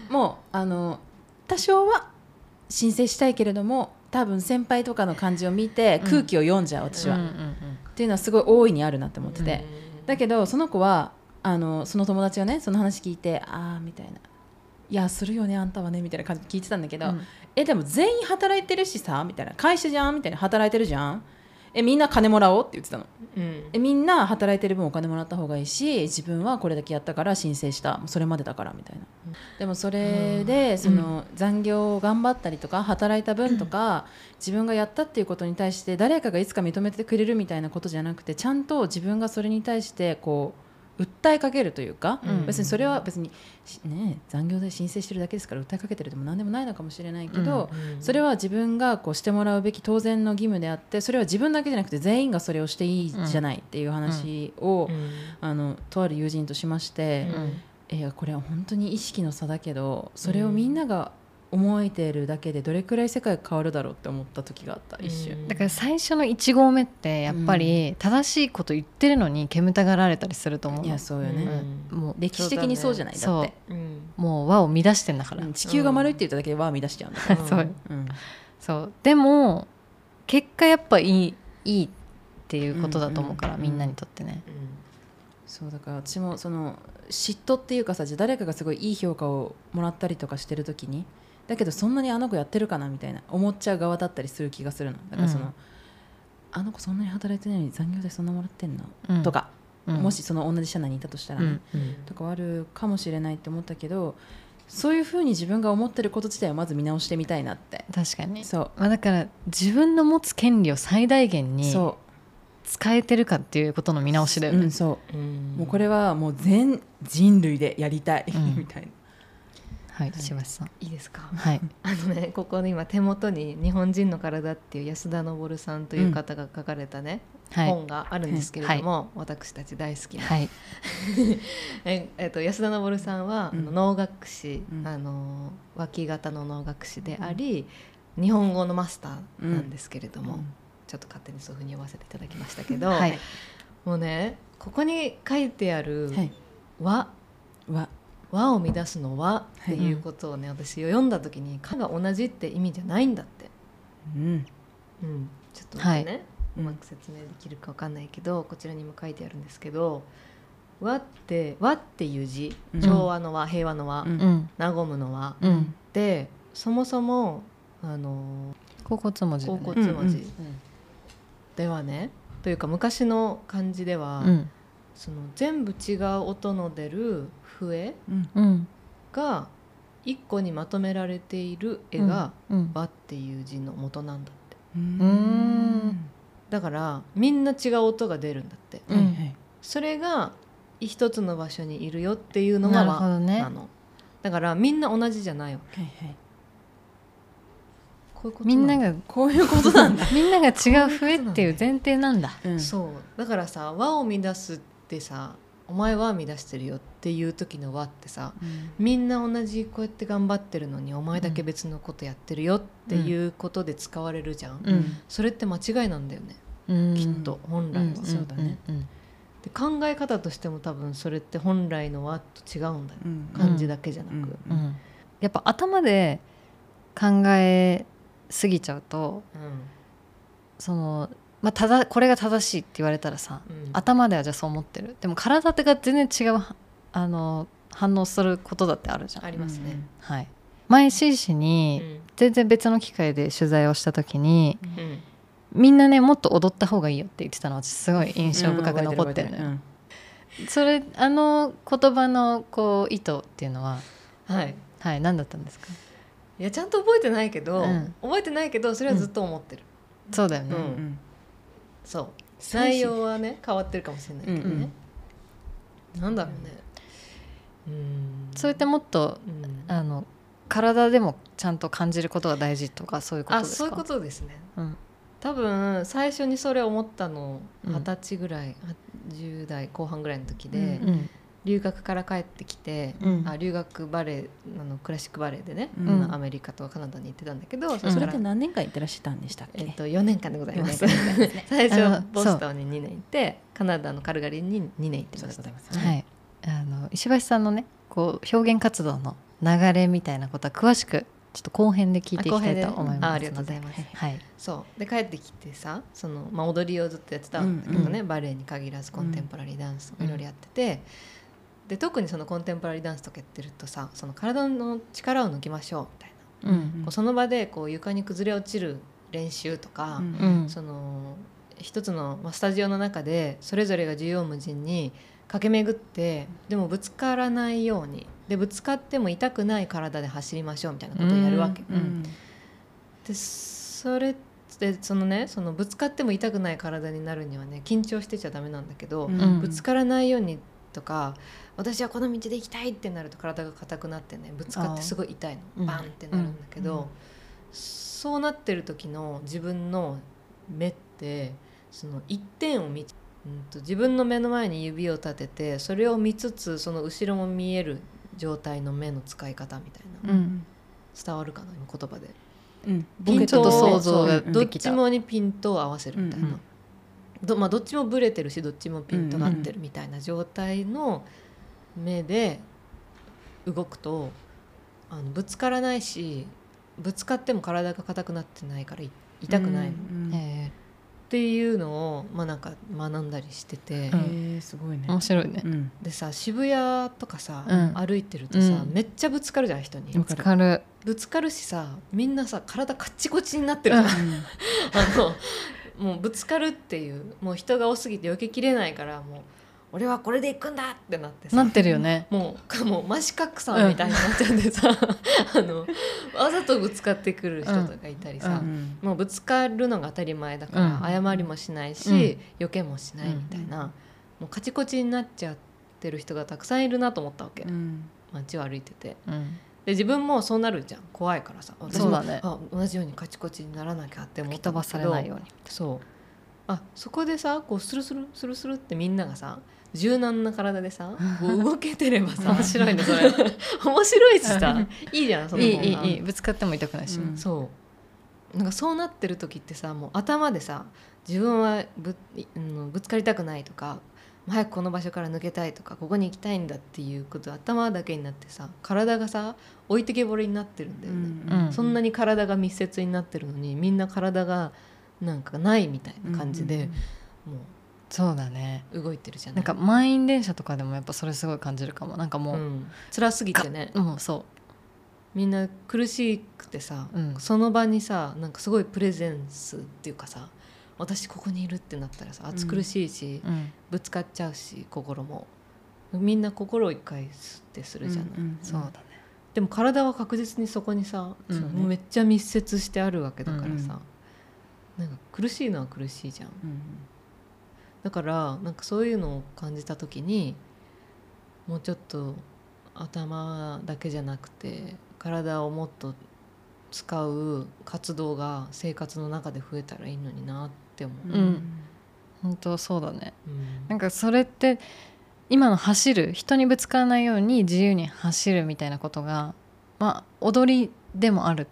もうあの多少は申請したいけれども多分先輩とかの感じを見て空気を読んじゃう私は、うんうんっていうのはすごい大いにあるなって思ってて、だけどその子はあのその友達はねその話聞いてああみたいな「いやするよねあんたはね」みたいな感じで聞いてたんだけど、うん。えでも全員働いてるしさみたいな会社じゃんみたいな働いてるじゃん。えみんな金もらおうって言ってたの。うん。えみんな働いてる分お金もらった方がいいし自分はこれだけやったから申請した。それまでだからみたいな、でもそれでその残業を頑張ったりとか働いた分とか、自分がやったっていうことに対して誰かがいつか認めてくれるみたいなことじゃなくてちゃんと自分がそれに対してこう訴えかけるというか、うん。別にそれは別に、しね、残業代申請してるだけですから訴えかけてるでも何でもないのかもしれないけど、うんそれは自分がこうしてもらうべき当然の義務であってそれは自分だけじゃなくて全員がそれをしていいじゃないっていう話を、うん。あのとある友人としまして、うん。いやこれは本当に意識の差だけどそれをみんなが思えているだけでどれくらい世界が変わるだろうって思った時があった一瞬。だから最初の1合目ってやっぱり正しいこと言ってるのに煙たがられたりすると思うの。いやそうよね、うん。もう歴史的にそうじゃないだって、う。ん。もう輪を乱してんだから、うん地球が丸いって言っただけで輪を乱しちゃうんだから、そう。うん。そう。でも結果やっぱいいいいっていうことだと思うから、うん。みんなにとってね、そうだから私もその嫉妬っていうかさじゃあ誰かがすごいいい評価をもらったりとかしてる時にだけどそんなにあの子やってるかなみたいな思っちゃう側だったりする気がするの。だからその、うん。あの子そんなに働いてないのに残業代そんなもらってんの、うん。とか、うん。もしその同じ社内にいたとしたらね、うんうん。とかはあるかもしれないって思ったけどそういうふうに自分が思ってること自体をまず見直してみたいなって。確かに、そまあ、だから自分の持つ権利を最大限うにそ使えてるかっていうことの見直しだう、よね、うん、そう。うん。もうこれはもう全人類でやりたい、うん。みたいなはい石橋さん。いいですか？はい。あのねここで今手元に「日本人の体」っていう安田昇さんという方が書かれたね、はい。本があるんですけれども、私たち大好きな、はい。ええっと安田昇さんは、うん。能楽師、うん。あの脇型の能楽師であり、日本語のマスターなんですけれども、うん。ちょっと勝手にそういうふうに読ませていただきましたけど、はい。もうねここに書いてあるはい「和」わ和を乱すの和っていうことをね、私読んだ時に「か」が同じって意味じゃないんだって、うん。うん、ちょっと待ってね、はい。うまく説明できるかわかんないけどこちらにも書いてあるんですけど「和」って「和」っていう字。うん。調和の和平和の和、うん。うん和むの和。うん。でそもそもあの甲骨文字だ甲ね骨文字うんではね、というか昔の漢字では、うんその全部違う音の出る笛が一個にまとめられている絵がうん「和」っていう字の元なんだって。うん。だからみんな違う音が出るんだって。うん。はいはい。それが一つの場所にいるよっていうのが和なの。だからみんな同じじゃないわはいはい。こういうことみんなが こういうことなんだ、みんなが違う笛っていう前提なんだ。うんそう。だからさ和を乱すってさお前は乱してるよっていう時の和ってさうん。みんな同じこうやって頑張ってるのにお前だけ別のことやってるよっていうことで使われるじゃん、うん。それって間違いなんだよね、うん。きっと本来は、うん。そうだね。うん。で考え方としても多分それって本来の和と違うんだよ、うん。漢字だけじゃなく、うん。うん。うん。やっぱ頭で考えすぎちゃうとその、まあ、ただこれが正しいって言われたらさうん。頭ではじゃあそう思ってる。でも体が全然違うあの反応することだってあるじゃん、ありますね、はい、前シーシうにん。全然別の機会で取材をした時にうん。みんなねもっと踊った方がいいよって言ってたの私すごい印象深く残ってるのよ、うん。それあの言葉のこう意図っていうのははい。はい何だったんですか？いやちゃんと覚えてないけど、うん。覚えてないけどそれはずっと思ってる、そうだよね、そう。内容はね変わってるかもしれない。けどね、なんだろうね。うん。それってもっとうん。あの体でもちゃんと感じることが大事とかそういうことですか？あそういうことですね。うん。多分最初にそれ思ったのうん。二十歳ぐらい、10代後半ぐらいの時で、うんうん留学から帰ってきて、うん。あ留学バレエあのクラシックバレエでね、うん。アメリカとカナダに行ってたんだけど、そそしたられって何年間行ってらっしゃったんでしたっけ、えっと、4年間でございます。最初ボストンに2年行ってカナダのカルガリーに2年行ってましたそうでございます。はい、あの石橋さんのねこう表現活動の流れみたいなことは詳しくちょっと後編で聞いていきたいと思いますあありがとうございます。はい、そう。で帰ってきてさその、まあ、踊りをずっとやってたんだけどね、バレエに限らずコンテンポラリーダンスをいろいろやってて、で特にそのコンテンポラリーダンスとかやってるとさその体の力を抜きましょうみたいな、うんこうその場でこう床に崩れ落ちる練習とか、うんうん。その一つの、まあ、スタジオの中でそれぞれが縦横無尽に駆け巡ってでもぶつからないようにでぶつかっても痛くない体で走りましょうみたいなことをやるわけ。うんうんでそれでそのねそのぶつかっても痛くない体になるにはね緊張してちゃダメなんだけど、ん。ぶつからないようにとか私はこの道で行きたいってなると体が硬くなってねぶつかってすごい痛いうん。のバンってなるんだけど、うん。そうなってる時の自分の目ってその一点を見て、うん、と自分の目の前に指を立ててそれを見つつその後ろも見える状態の目の使い方みたいな、うん。伝わるかな今言葉で。うん。僕ちょっと想像がどっちもにピントを合わせるみたいな、うんうんどまあ、どっちもブレてるしどっちもピントが合ってるみたいな状態の目で動くとあのぶつからないしぶつかっても体が硬くなってないからい痛くない。の、っうんえていうのを、まあ、なんか学んだりしてて、うすごいね。ー面白いね。うん。でさ渋谷とかさ、うん。歩いてるとさ、うん。めっちゃぶつかるじゃん人に。ぶつかる。ぶつかるしさみんなさ体カッチコチになってるじゃん。あのもうぶつかるっていうもう人が多すぎて避けきれないからもう俺はこれで行くんだってなってさ。なってるよね。もうかもう真四角さんみたいになっちゃってさ、あのわざとぶつかってくる人とかいたりさ、うんもうぶつかるのが当たり前だから、うん。謝りもしないし、避けもしないみたいな、うん。もうカチコチになっちゃってる人がたくさんいるなと思ったわけ、うん。街を歩いてて。うんで自分もそうなるじゃん。怖いからさ。私もそうだね。あ同じようにカチコチにならなきゃって思ったんだけど。されないように。そう。あそこでさこうスルスルスルスルってみんながさ柔軟な体でさ 動けてればさ。面白いねそれ。面白いしさ。いいじゃんそのいいいいいい。ぶつかっても痛くないし、うんそう。なんかそうなってる時ってさもう頭でさ自分はぶ,、うん、ぶつかりたくないとか早くこの場所から抜けたいとかここに行きたいんだっていうこと頭だけになってさ体がさ置いてけぼりになってるんだよね、うんそんなに体が密接になってるのにみんな体がなんかないみたいな感じで、もそうだね。う動いてるじゃなないんか満員電車とかでもやっぱそれすごい感じるかも。なんかもう、うん、辛すぎてね。もうそみんな苦しくてさ、うん。その場にさなんかすごいプレゼンスっていうかさ私ここにいるってなったらさ暑苦しいし、う、うん、ぶつかっちゃうし心も。みんな心を一回吸ってするじゃない、そう。だね。でも体は確実にそこにさ、うんそのめっちゃ密接してあるわけだからさ、うんなんか苦しいのは苦しいじゃん。うんだからなんかそういうのを感じた時にもうちょっと頭だけじゃなくて体をもっと使う活動が生活の中で増えたらいいのになって思う、うん。本当そうだね。うん。なんかそれって今の走る人にぶつからないように自由に走るみたいなことがまあ踊りでもある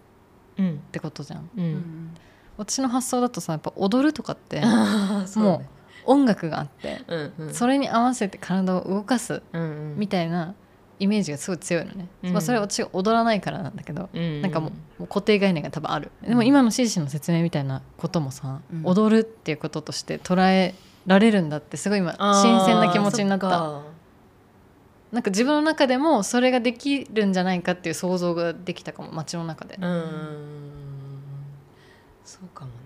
うん。ってことじゃん。ううん。ん私の発想だとさやっぱ踊るとかって もうね。音楽があってうんうん。それに合わせて体を動かすうんうん。みたいなイメージがすごい強いのね、うん。まあ、それは私が踊らないからなんだけど、うん。なんかもう固定概念が多分ある。でも今のシシの説明みたいなこともさ、うん。踊るっていうこととして捉えられるんだってすごい今新鮮な気持ちになった。なんか自分の中でもそれができるんじゃないかっていう想像ができたかも街の中で、うん。そうかもね。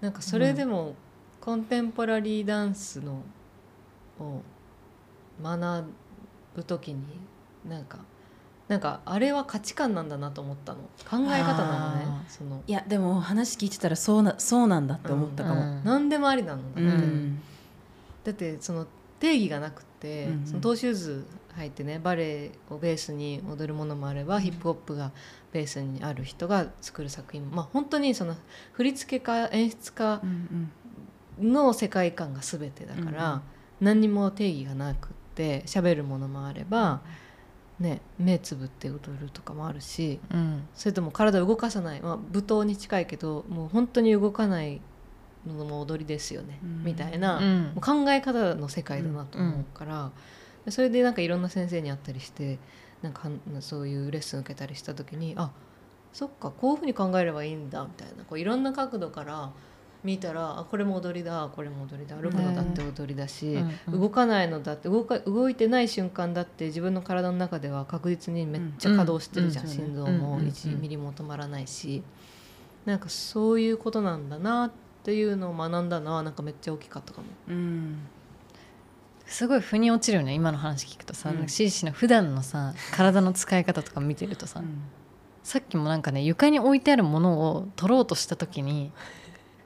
なんかそれでもコンテンポラリーダンスのを学ぶ時になんかなんかあれは価値観なんだなと思ったの。考え方なのねあその。いやでも話聞いてたらそうなそうなんだって思ったかも、うん何でもありなのだって、うん。だってその定義がなくて、うんうん。そのトーシューズ履いてねバレエをベースに踊るものもあれば、ヒップホップがベースにある人が作る作品もまあ本当にその振付家演出家うんの世界観が全てだから、うん何にも定義がなくって喋るものもあれば、ね、目つぶって踊るとかもあるしうん。それとも体を動かさない、まあ、舞踏に近いけどもう本当に動かないのも踊りですよね、うん。みたいな、うん。考え方の世界だなと思うから、それでなんかいろんな先生に会ったりしてなんかそういうレッスン受けたりした時にあそっかこういうふうに考えればいいんだみたいなこういろんな角度から見たらあこれも踊りだこれも踊りだ歩くのだって踊りだし、うん。うん。動かないのだって動か動いてない瞬間だって自分の体の中では確実にめっちゃ稼働してるじゃん、うん。うん。心臓うん。もうん。1ミリも止まらないし、なんかそういうことなんだなっていうのを学んだのはなんかめっちゃ大きかったかも。うん。すごい腑に落ちるよね今の話聞くとさ、うん。シーシーの普段のさ体の使い方とか見てるとさ、さっきもなんかね床に置いてあるものを取ろうとした時に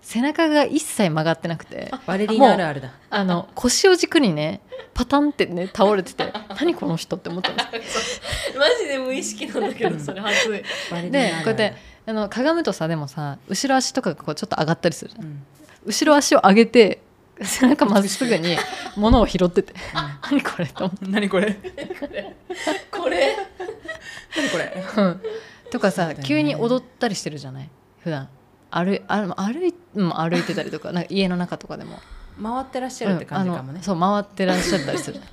背中が一切曲がってなくて。バレリーナあるあるだ。あの腰を軸にねパタンってね倒れてて何この人って思ったんです。マジで無意識なんだけどそれ初バレリーでナあるあるこうやってあのかがむとさでもさ後ろ足とかがこうちょっと上がったりするうん。後ろ足を上げて背中まっすぐに物を拾ってて。何これと思って。何これ？これ？何これ？うん。とかさ、ね。急に踊ったりしてるじゃない？普段歩歩い,、うん、歩いてたりとかなんか家の中とかでも。回ってらっしゃるって感じかもね。うんそう回ってらっしゃったりする。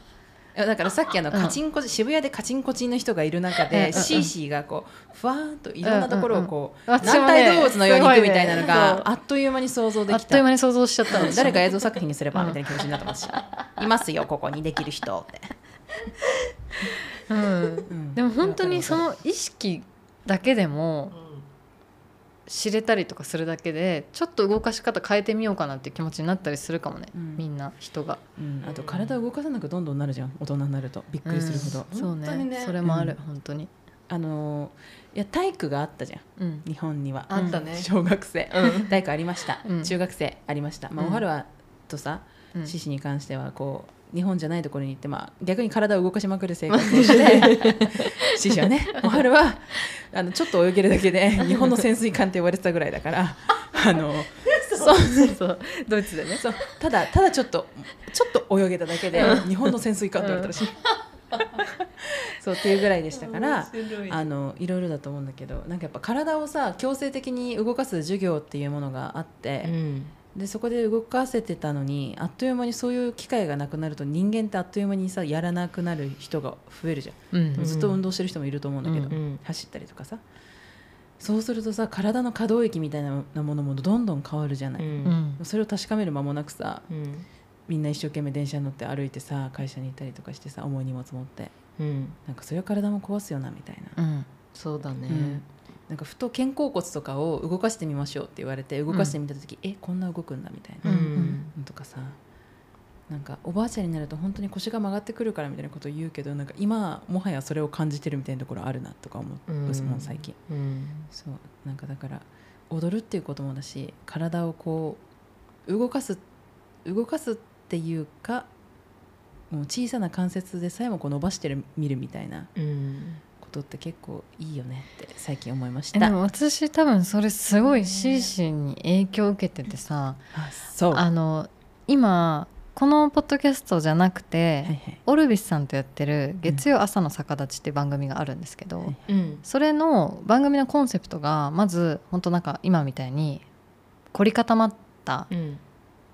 だからさっきあのうん。カチンコチ渋谷でカチンコチンの人がいる中うんうん。でシーシーがこうふわーっといろんなところをこううんうんうん軟体動物のように行くみたいなの私もね。あっという間に想像であっきたという間に想像しちゃったの誰か映像作品にすればうんみたいな気持ちになってます。し いますよここにできる人って。うん。うん。でも本当にその意識だけでも知れたりとかするだけでちょっと動かし方変えてみようかなって気持ちになったりするかもね、うん。みんな人が。うん。あと体を動かさなくどんどんなるじゃん。大人になると。びっくりするほど、うん。そうね。ねそれもある、うん本当に、あのーいや体育があったじゃん。うん。日本には。あったね。小学生、うん。体育ありました、うん。中学生ありました、まあ、うん。おはるはとさうん。獅子に関してはこう日本じゃないところに行って、まあ、逆に体を動かしまくる生活を して獅子はね おはるはあのちょっと泳げるだけで日本の潜水艦って呼ばれてたぐらいだから あのそうそうドイツでね。そうただただちょっとちょっと泳げただけで日本の潜水艦って言われたらしい、そうっていうぐらいでしたからあのいろいろだと思うんだけどなんかやっぱ体をさ強制的に動かす授業っていうものがあって、うんでそこで動かせてたのにあっという間にそういう機会がなくなると人間ってあっという間にさやらなくなる人が増えるじゃん、うんずっと運動してる人もいると思うんだけど、うんうん走ったりとかさ。そうするとさ体の可動域みたいなものもどんどん変わるじゃない、うん。それを確かめる間もなくさうん。みんな一生懸命電車に乗って歩いてさ会社に行ったりとかしてさ重い荷物持って。うん。なんかそれは体も壊すよなみたいな、うん。そうだね、うんなんかふと肩甲骨とかを動かしてみましょうって言われて動かしてみた時、えこんな動くんだみたいな、うん。のとかさなんかおばあちゃんになると本当に腰が曲がってくるからみたいなことを言うけどなんか今もはやそれを感じてるみたいなところあるなとか思う、うん。もん最近。うん。そう。なんかだから踊るっていうこともだし体をこう動かす動かすっていうかもう小さな関節でさえもこう伸ばしてる見るみたいな。うんことって結構いいよねって最近思いましえでたも私多分それすごいシーシーに影響を受けててさう。はあの今このポッドキャストじゃなくて、いはい。オルビスさんとやってる「月曜朝の逆立ち」って番組があるんですけど、はいうん。それの番組のコンセプトがまず本当なんか今みたいに凝り固まったうん。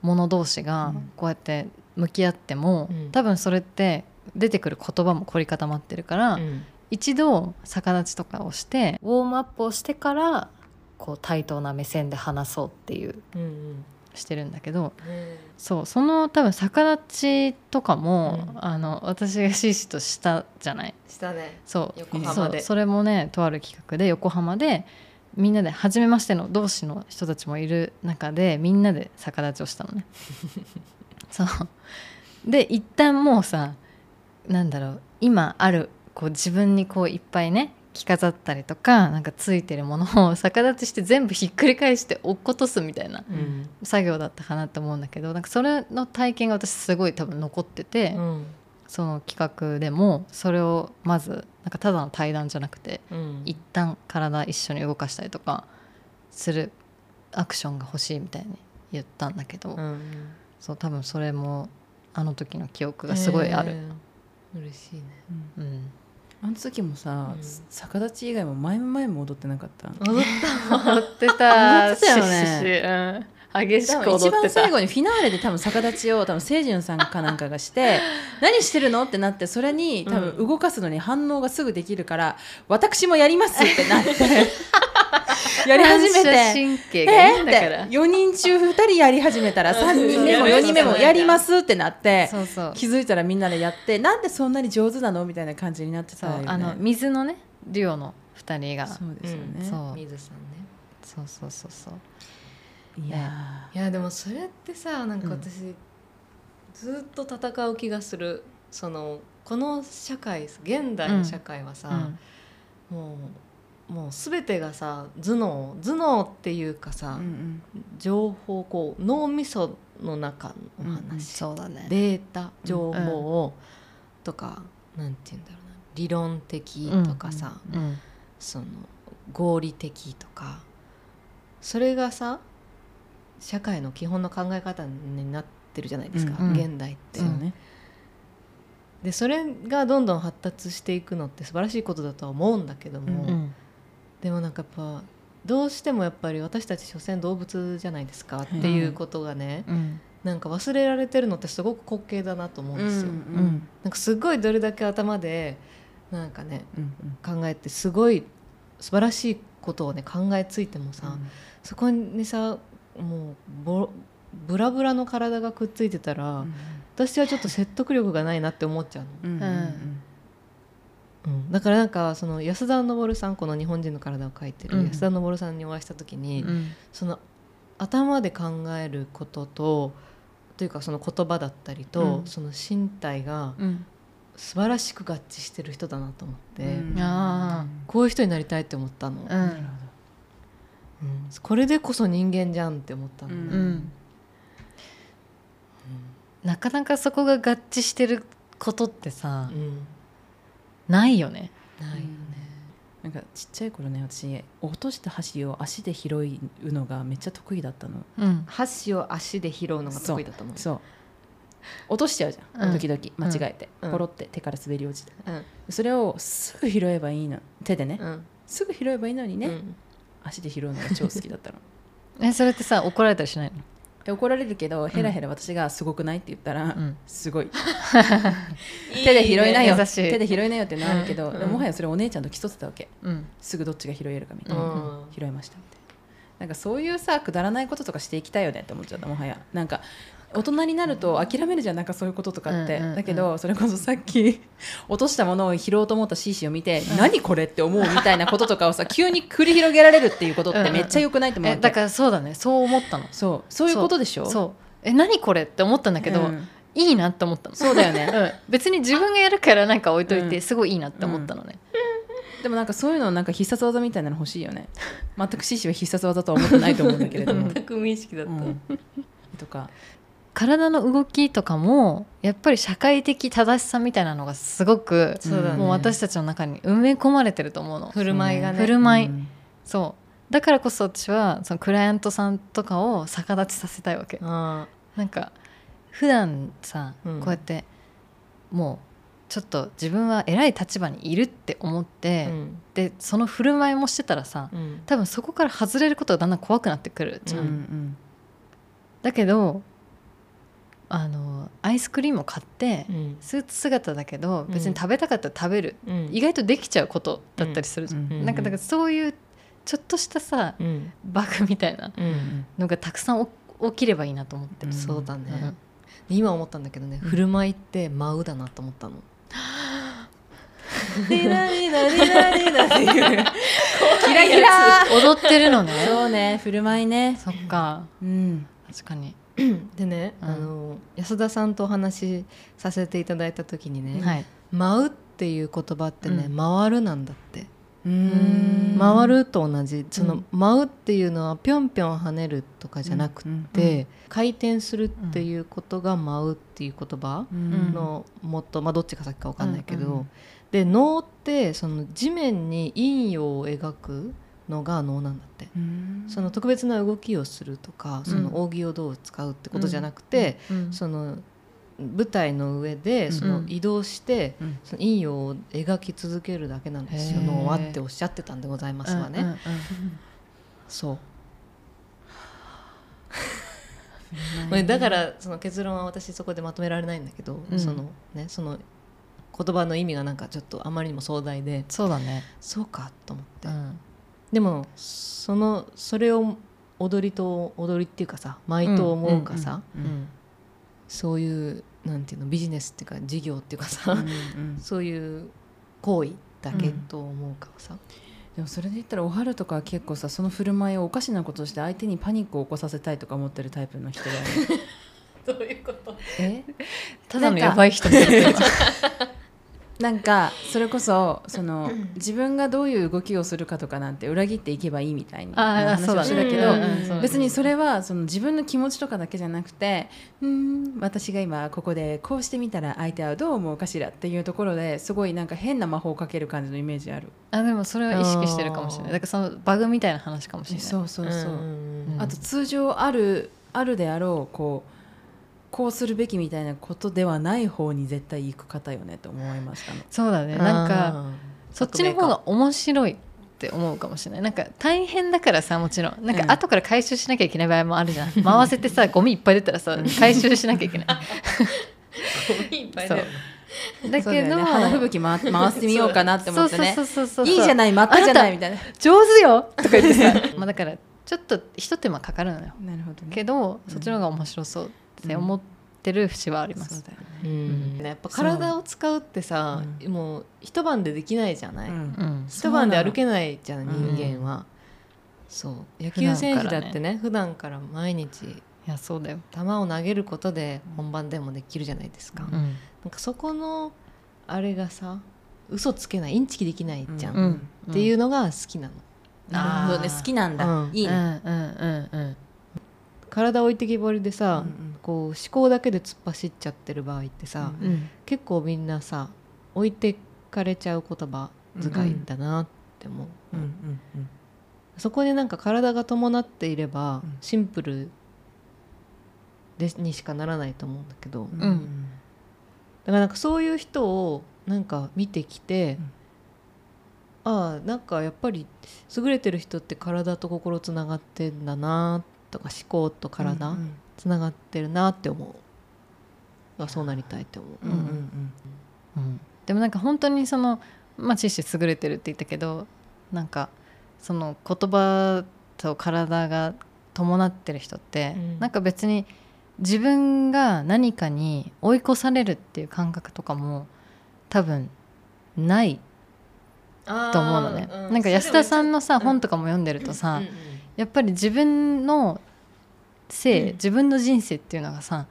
者同士がうん。こうやって向き合っても、うん。多分それって出てくる言葉も凝り固まってるから、うん一度逆立ちとかをしてウォームアップをしてからこう対等な目線で話そうっていううんしてるんだけどうん。そうその多分逆立ちとかも、うん。あの私がシーシーとしたじゃない？したね。そう。横浜で。そう。それもねとある企画で横浜でみんなで初めましての同士の人たちもいる中でみんなで逆立ちをしたのね。そう。で一旦もうさなんだろう今あるこう自分にこういっぱいね着飾ったりとかなんかついてるものを逆立ちして全部ひっくり返して落っことすみたいなうん。作業だったかなと思うんだけどなんかそれの体験が私すごい多分残ってて、うん。その企画でもそれをまずなんかただの対談じゃなくてうん。一旦体一緒に動かしたりとかするアクションが欲しいみたいに言ったんだけど、うんそう多分それもあの時の記憶がすごいある。えー嬉しいね。うんあの時もさ、うん。逆立ち以外も前も前も踊ってなかった？踊った。踊ってた踊ってたよねうん。激しく踊ってた。番最後にフィナーレで多分逆立ちを多分清純さんかなんかがして 何してるの？ってなってそれに多分動かすのに反応がすぐできるから、私もやりますってなって やり始めて。神経がいいんだから、4人中2人やり始めたら3人目も4人目もやりますってなってそうそう。気づいたらみんなでやってなんでそんなに上手なのみたいな感じになってたよね。そうあの水のねデュオの2人が。そうですよね、うんそう。水さんね。そうそうそうそう。いやいやでもそれってさなんか私、ずっと戦う気がする。そのこの社会現代の社会はさ、もうもう全てがさ頭脳頭脳っていうかーさ、うんうん。情報こう脳みその中の話、そうだね。データ情報を、とかなんて言うんだろうな。理論的とかさ、うんその合理的とか。それがさ社会の基本の考え方になってるじゃないですか、うん。現代って。そうね、でそれがどんどん発達していくのって素晴らしいことだとは思うんだけども、うんうんでもなんかやっぱどうしてもやっぱり私たち所詮動物じゃないですかっていうことがね、うん。なんか忘れられてるのってすごく滑稽だなと思うんですよ。うんなんかすごいどれだけ頭でなんかねうん考えてすごい素晴らしいことをね考えついてもさ、そこにさもうボブラブラの体がくっついてたら、私はちょっと説得力がないなって思っちゃうの。うんうんうんうん、だからなんかその安田昇さんこの日本人の体を描いてるうん。安田昇さんにお会いした時に、うん。その頭で考えることとというかその言葉だったりと、うん。その身体がうん。素晴らしく合致してる人だなと思って、うん。あこういう人になりたいって思ったの、これでこそ人間じゃんって思ったの、うん。うん。なかなかそこが合致してることってさうんないよね。ないよね、なんかちっちゃい頃ね私落とした箸を足で拾うのがめっちゃ得意だったの。うん。箸を足で拾うのが得意だと思う。そう。落としちゃうじゃん、うん。時々間違えて、うん。ポロって手から滑り落ちて。うん。それをすぐ拾えばいいの。手でね、うん。すぐ拾えばいいのにね、うん。足で拾うのが超好きだったの。えそれってさ怒られたりしないの？で怒られるけどヘラヘラ私がすごくないって言ったら、うん。すごい。手で拾いなよ。優しい。手で拾いなよってなるけど、うん。でももはやそれお姉ちゃんと競ってたわけ。うん。すぐどっちが拾えるかみたいな、うん。拾えましたみたいななんかそういうさくだらないこととかしていきたいよねって思っちゃったもはや。なんか大人になると諦めるじゃんなんかそういうこととかって、うんうんうん。だけどそれこそさっき落としたものを拾おうと思ったシーシーを見て、何これって思うみたいなこととかをさ 急に繰り広げられるっていうことってめっちゃ良くないと思うわけ。えだからそうだねそう思ったの。そう。そういうことでしょ？そう。え何これって思ったんだけど、うん。いいなって思ったの。そうだよね。うん、別に自分がやるからなんか置いといて、うん。すごいいいなって思ったのね、でもなんかそういうのなんか必殺技みたいなの欲しいよね。全くシーシーは必殺技とは思ってないと思うんだけれども、全く無意識だった、うん。とか体の動きとかもやっぱり社会的正しさみたいなのがすごく、ね。もう私たちの中に埋め込まれてると思うの。振る舞いがね。振る舞い。うん。そう。だからこそ私はそのクライアントさんとかを逆立ちさせたいわけ。あなんか普段さ、うん。こうやってもうちょっと自分は偉い立場にいるって思っあて、うん。でその振る舞いもしてたらさうん。多分そこから外れることがだんだん怖くなってくるじゃん、うんうん。だけどあのアイスクリームを買って、うん。スーツ姿だけどうん。別に食べたかったら食べる、うん。意外とできちゃうことだったりするじゃん、うん。うんなんかだからそういうちょっとしたさうん。バグみたいなのがたくさん起起きればいいなと思ってる、うん。そうだね、うん。今思ったんだけどね、うん。振る舞いって舞うだなと思ったの。リラリラリラリラっていうキラキラ踊ってるのねそうね振る舞いねそっかうん確かに、でね、うん。あの安田さんとお話しさせていただいた時にね、はい舞うっていう言葉ってね、うん。回るなんだって。うーん。回ると同じ。その、うん。舞うっていうのはぴょんぴょん跳ねるとかじゃなくて、回転するっていうことが舞うっていう言葉うん。のもっと、まあ、どっちが先か分かんないけど、で能ってその地面に陰陽を描くのが能なんだって。うん。その特別な動きをするとかその扇をどう使うってことじゃなくて、うん。その舞台の上でその移動して、うん。その陰陽を描き続けるだけなんですよ。能はっておっしゃってたんでございますわね。そう。だからその結論は私そこでまとめられないんだけど、うん。そのねその言葉の意味がなんかちょっとあまりにも壮大でそうだね、そうかと思って、うんでもそのそれを踊りと踊りっていうかさ舞と思うかさ、うんうんそういうなんていうのビジネスっていうか事業っていうかさ、うんうん。そういう行為だけと思うかさ、でもそれで言ったらおはるとかは結構さその振る舞いをおかしなことをして相手にパニックを起こさせたいとか思ってるタイプの人だよね。どういうこと？え？ただのやばい人なんかそれこそその自分がどういう動きをするかとかなんて裏切っていけばいいみたいな話をしてたけど、別にそれはその自分の気持ちとかだけじゃなくてうーん私が今ここでこうしてみたら相手はどう思うかしらっていうところですごいなんか変な魔法をかける感じのイメージある。あでもそれは意識してるかもしれない。だからそのバグみたいな話かもしれない。そうそうそう、ん。あと通常あるあるであろうこうこうするべきみたいなことではない方に絶対行く方よねと思いましたね。そうだね。なんかそっちの方が面白いって思うかもしれない。なんか大変だからさもちろん。なんかうん。後から回収しなきゃいけない場合もあるじゃん、回せてさゴミいっぱい出たらさ回収しなきゃいけない。ゴミいっぱいだよだけど、ね、花吹雪回回してみようかなって思ってね。そうそうそうそうそう。いいじゃないまったじゃないみたいな。上手よとか言ってさ。まあだからちょっとひと手間かかるのよ。なるほどね。けどそっちの方が面白そうって思ってる節はあります、そうん。やっぱ体を使うってさ、う。もう一晩でできないじゃない、うん。うん。一晩で歩けないじゃん人間は、そう。野球選手だってね普段から毎日いやそうだよ、球を投げることで本番でもできるじゃないですか、うなん。うんかそこのあれがさ嘘つけないインチキできないじゃん、うん。っていうのが好きなの、なるほどね。好きなんだ、うん。いいね、うんうんうんうん体置いてきぼりでさ、うんこう思考だけで突っ走っちゃってる場合ってさ、うんうん。結構みんなさ置いてかれちゃう言葉遣いだなって思う、うんうんうん。そこでなんか体が伴っていればうん。シンプルでにしかならないと思うんだけど、だうんからなんかそういう人をなんか見てきて、ああなんかやっぱり優れてる人って体と心つながってんだなとか思考と体つながってるなって思う、あそうなりたいって思う、うんうんうんでもなんか本当にそのまあ知識優れてるって言ったけどなんかその言葉と体が伴ってる人って、うんなんか別に自分が何かに追い越されるっていう感覚とかも多分ないと思うのね、なんか安田さんのさ、本とかも読んでるとさ、やっぱり自分の性、うん。自分の人生っていうのがさ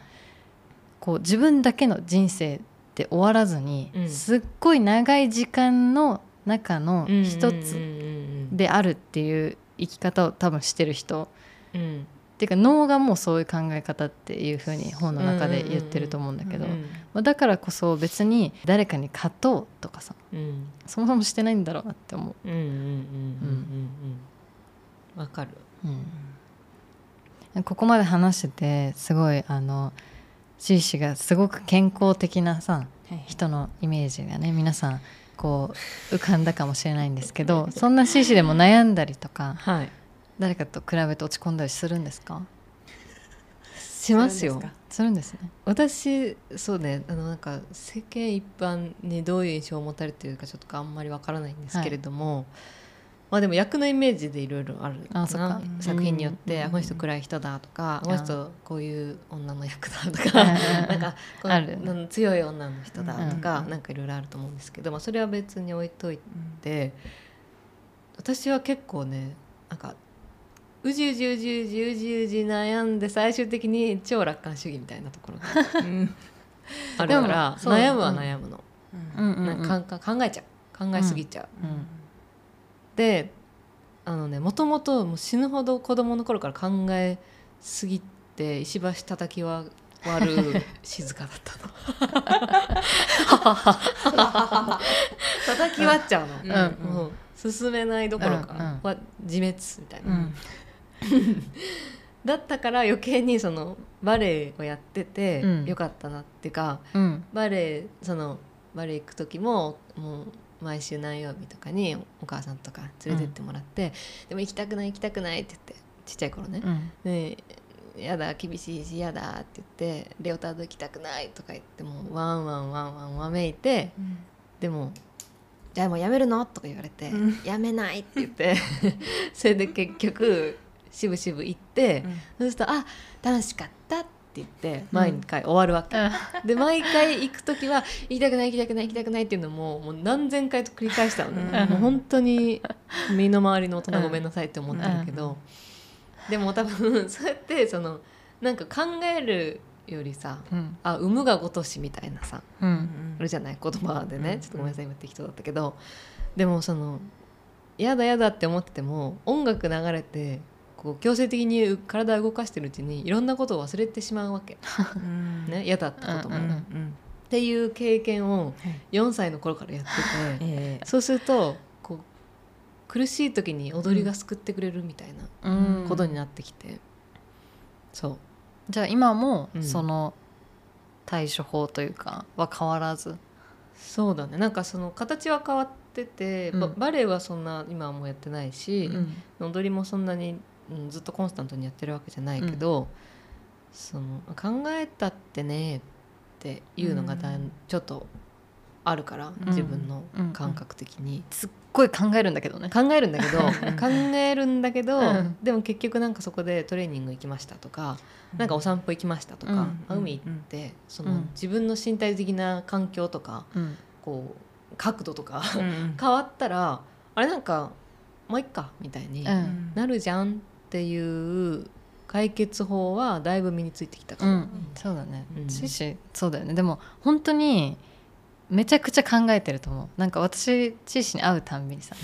こう自分だけの人生で終わらずに、うん。すっごい長い時間の中の一つであるっていう生き方を多分してる人。うん。っていうか脳がもうそういう考え方っていうふう。に本の中で言ってると思うんだけど、うんまあだからこそ別に誰かに勝とうとかさうん。そもそもしてないんだろうなって思う。うんうんうんうんわかる。うん、ここまで話しててすごいあのシーシがすごく健康的なさはい人のイメージがね皆さんこう浮かんだかもしれないんですけどそんなシーシでも悩んだりとかはい。誰かと比べて落ち込んだりするんですか？しますよ。するんですね。私そうねあのなんか世間一般にどういう印象を持たれてるかちょっとあんまりわからないんですけれども、まあでも役のイメージでいろいろあるあか。な作品によって、うんあこの人暗い人だとか、うんこの人こういう女の役だとか、うん なんか強い女の人だとか、うんなんかいろいろあると思うんですけど、まあ、それは別に置いといて私は結構ねなんかうじうじうじうじうじうじ悩んで最終的に超楽観主義みたいなところがうんあるかでら悩むは悩むの。うんなんかか考えちゃう考えすぎちゃう、うんであのねもともと死ぬほど子供の頃から考えすぎて石橋叩きは割る 静かだったの。叩き割っちゃうの、うんもう進めないどころか、うんうん。は自滅みたいな、うん。だったから余計にそのバレエをやっててうん。よかったなっていうか、うん。バレエそのバレエ行く時ももう毎週何曜日とかにお母さんとか連れてってもらって、でも行きたくない行きたくないって言ってちっちゃい頃ね、うん。でやだ厳しいしやだって言ってレオタード行きたくないとか言ってもうワンワンワンワンわめいてでも「じゃあもうやめるの?」とか言われてうん「やめない」って言って それで結局しぶしぶ行って、そうすると「あ楽しかった」って言って毎回終わるわけ、で毎回行く時は「行きたくない行きたくない行きたくない」っていうのももう何千回と繰り返したのね、うん。もう本当に身の回りの大人ごめんなさいって思ってるけど、でも多分 そうやってそのなんか考えるよりさうん。あ産むがごとしみたいなさうん。あるじゃない？言葉でね、うん。ちょっとごめんなさい今適当だったけど。でもそのやだやだって思ってても音楽流れてこう強制的に体を動かしてるうちにいろんなことを忘れてしまうわけ。ね嫌だったことも、うんっていう経験を4歳の頃からやっててえそうするとこう苦しい時に踊りが救ってくれるみたいなうん。ことになってきて、そう。じゃあ今もうん。その対処法というかは変わらず。そうだね。なんかその形は変わってて、バうん。バレエはそんな今はもうやってないし、踊りもそんなに、うん、ずっとコンスタントにやってるわけじゃないけど、その考えたってねっていうのがだん、うんちょっとあるから、ん。自分の感覚的に、すっごい考えるんだけどね。考えるんだけど 考えるんだけど、うん。でも結局なんかそこでトレーニング行きましたとか、なんかお散歩行きましたとか、うん。あ海行ってその、うん。自分の身体的な環境とかうん。こう角度とかうん変わったらあれなんかもういっかみたいにうん。なるじゃんっていう解決法はだいぶ身についてきたかも。うん。そうだね。うん。そうだよね。でも本当にめちゃくちゃ考えてると思う。なんか私チーシーに会うたんびにさ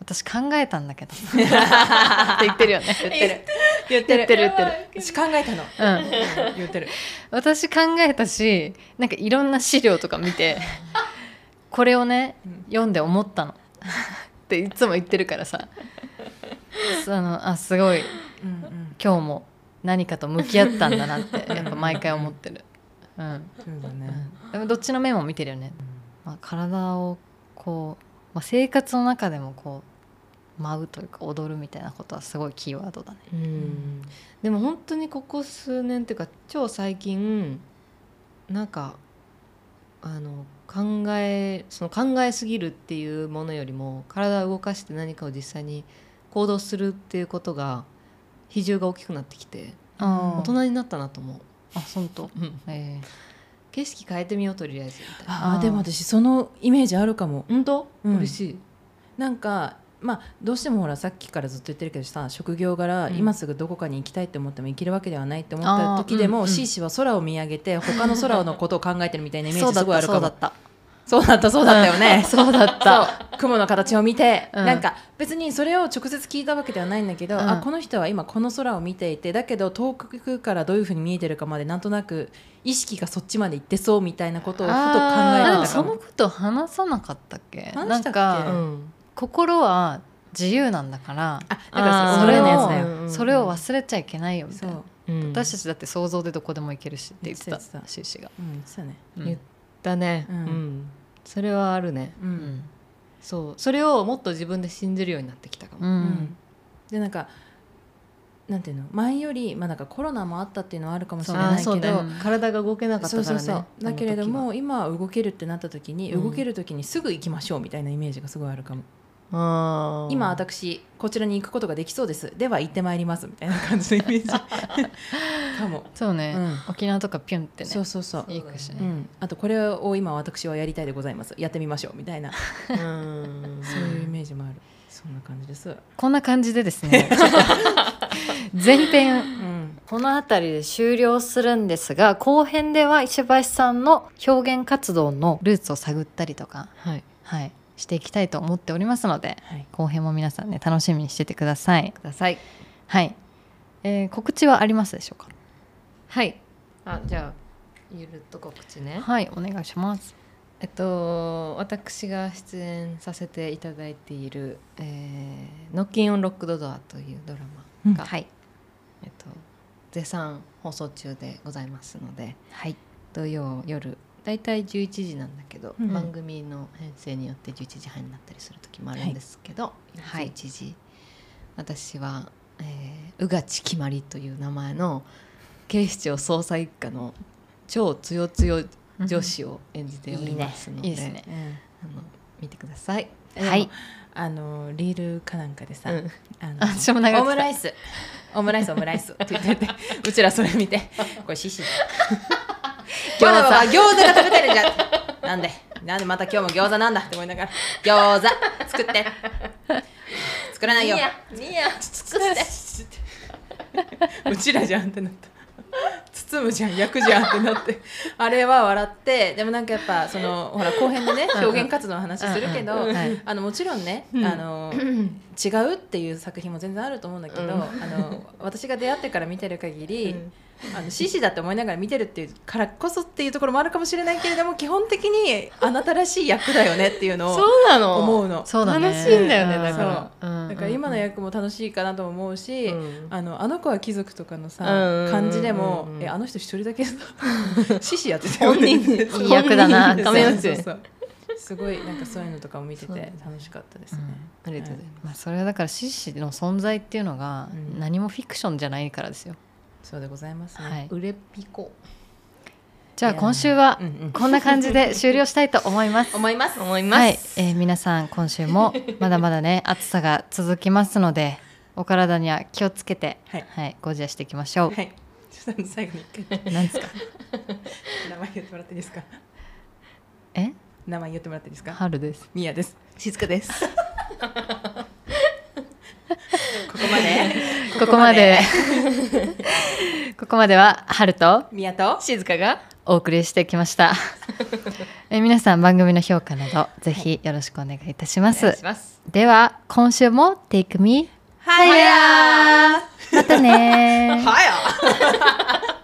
私考えたんだけど。って言ってるよね。言ってる。言ってる。言ってる私考えたの。うん。言ってる。私考えたしなんかいろんな資料とか見て これをね読んで思ったの。っていつも言ってるからさそのあすごい。今日も何かと向き合ったんだなって やっぱ毎回思ってる、うん。そうだね。でもどっちの面も見てるよね、まあ、体をこう、まあ、生活の中でもこう舞うというか踊るみたいなことはすごいキーワードだね。うん。でも本当にここ数年っていうか超最近なんかあの考えその考えすぎるっていうものよりも体を動かして何かを実際に行動するっていうことが比重が大きくなってきてあ大人になったなと思う、あ本当？え景色変えてみようとりあえずみたいな。あでも私そのイメージあるかも。本当、うん。嬉しい。なんかまあどうしてもほらさっきからずっと言ってるけどさ職業柄、うん。今すぐどこかに行きたいって思っても行けるわけではないって思った時でも、あー。うん。うんシーシーは空を見上げて他の空のことを考えてるみたいなイメージすそうだったごいあるかもそうだったそうだったよね、そうだった。雲の形を見て、うん。なんか別にそれを直接聞いたわけではないんだけど、うん。あこの人は今この空を見ていてだけど遠くからどういうふうに見えてるかまでなんとなく意識がそっちまで行ってそうみたいなことをふと考えたかそのこと話さなかったっけ？話したっけ？なんか、うん。心は自由なんだから。あだからそそれのやつだよ、うんそれを忘れちゃいけないよみたそ、いうなう。ん。私たちだって想像でどこでも行けるしって言ってたシーシーが、うん言ってたね。うん。言だね、うん。うん。それはあるね。ううん。んそう。それをもっと自分で信じるようになってきたかも、うん。うん。でなんかなんていうの？前より、まあ、なんかコロナもあったっていうのはあるかもしれないけど。ね。体が動けなかったからね。そうそうそう。だけれども今は動けるってなった時に、うん動ける時にすぐ行きましょうみたいなイメージがすごいあるかも、今私こちらに行くことができそうです。では行ってまいりますみたいな感じのイメージ。かも、そうね、うん。沖縄とかピュンってね。そうそうそう、行くしね、うん、あとこれを今私はやりたいでございます。やってみましょうみたいな。うん。そういうイメージもある。そんな感じです、こんな感じでですね。前編。うん、この辺りで終了するんですが後編では石橋さんの表現活動のルーツを探ったりとか、はい。はい、していきたいと思っておりますのではい。後編も皆さんね楽しみにしててください。ください。はい、えー告知はありますでしょうか？はい。あじゃあゆるっと告知ね。はいお願いします。えっと私が出演させていただいている「えーノッキンオンロックドドア」というドラマが、はい。えっと、絶賛放送中でございますのではい。土曜夜だいたい11時なんだけど、うん。番組の編成によって11時半になったりする時もあるんですけど、はい。11時私は、えー、宇賀ちきまりという名前の警視庁捜査一課の超つよつよ女子を演じておりますので,、ね。あの見てください。はい。あのリールかなんかでさ、うん。あのオムライス。オムライスオムライスって言っててうちらそれ見てこれ獅子餃子は餃子。が食べたいじゃん。なんで？なんでまた今日も餃子なんだって思いながら。餃子。作って。作らないよ。いや作って。うちらじゃんってなった。包むじゃん。焼くじゃんってなって。あれは笑って。でもなんかやっぱそのほら後編でね表現活動の話するけど、あのもちろんね、あの違うっていう作品も全然あると思うんだけど、うん。あの私が出会ってから見てる限り、うんあの獅子だって思いながら見てるっていうからこそっていうところもあるかもしれないけれども基本的にあなたらしい役だよねっていうのを思うの。そうだね楽しいんだよねうんだから。うん。だから今の役も楽しいかなとも思うし、うん。あのあの子は貴族とかのさ、うん感じでも、うんえあの人一人だけさ獅子やってた本人ねに。いい役だな亀松そうそう。すごいなんかそういうのとかも見てて楽しかったですね。ありがとうございまあ、それはだから獅子の存在っていうのがうん。何もフィクションじゃないからですよ、そうでございますね。はいます。うれぴこじゃあ今週はこんな感じで終了したいと思います思います。思います。はい、えー皆さん今週もまだまだね 暑さが続きますのでお体には気をつけて、はいご自愛していきましょう、はい。ちょっと最後に一回なんですか？名前言ってもらっていいですか？え？名前言ってもらっていいですか？春ですミヤです。静かです。ここまで。ここまでここまでは春とミヤと。静かがお送りしてきました えー皆さん番組の評価などぜひよろしくお願いいたします、お願いします。では今週も Take Me はやまたねーはや。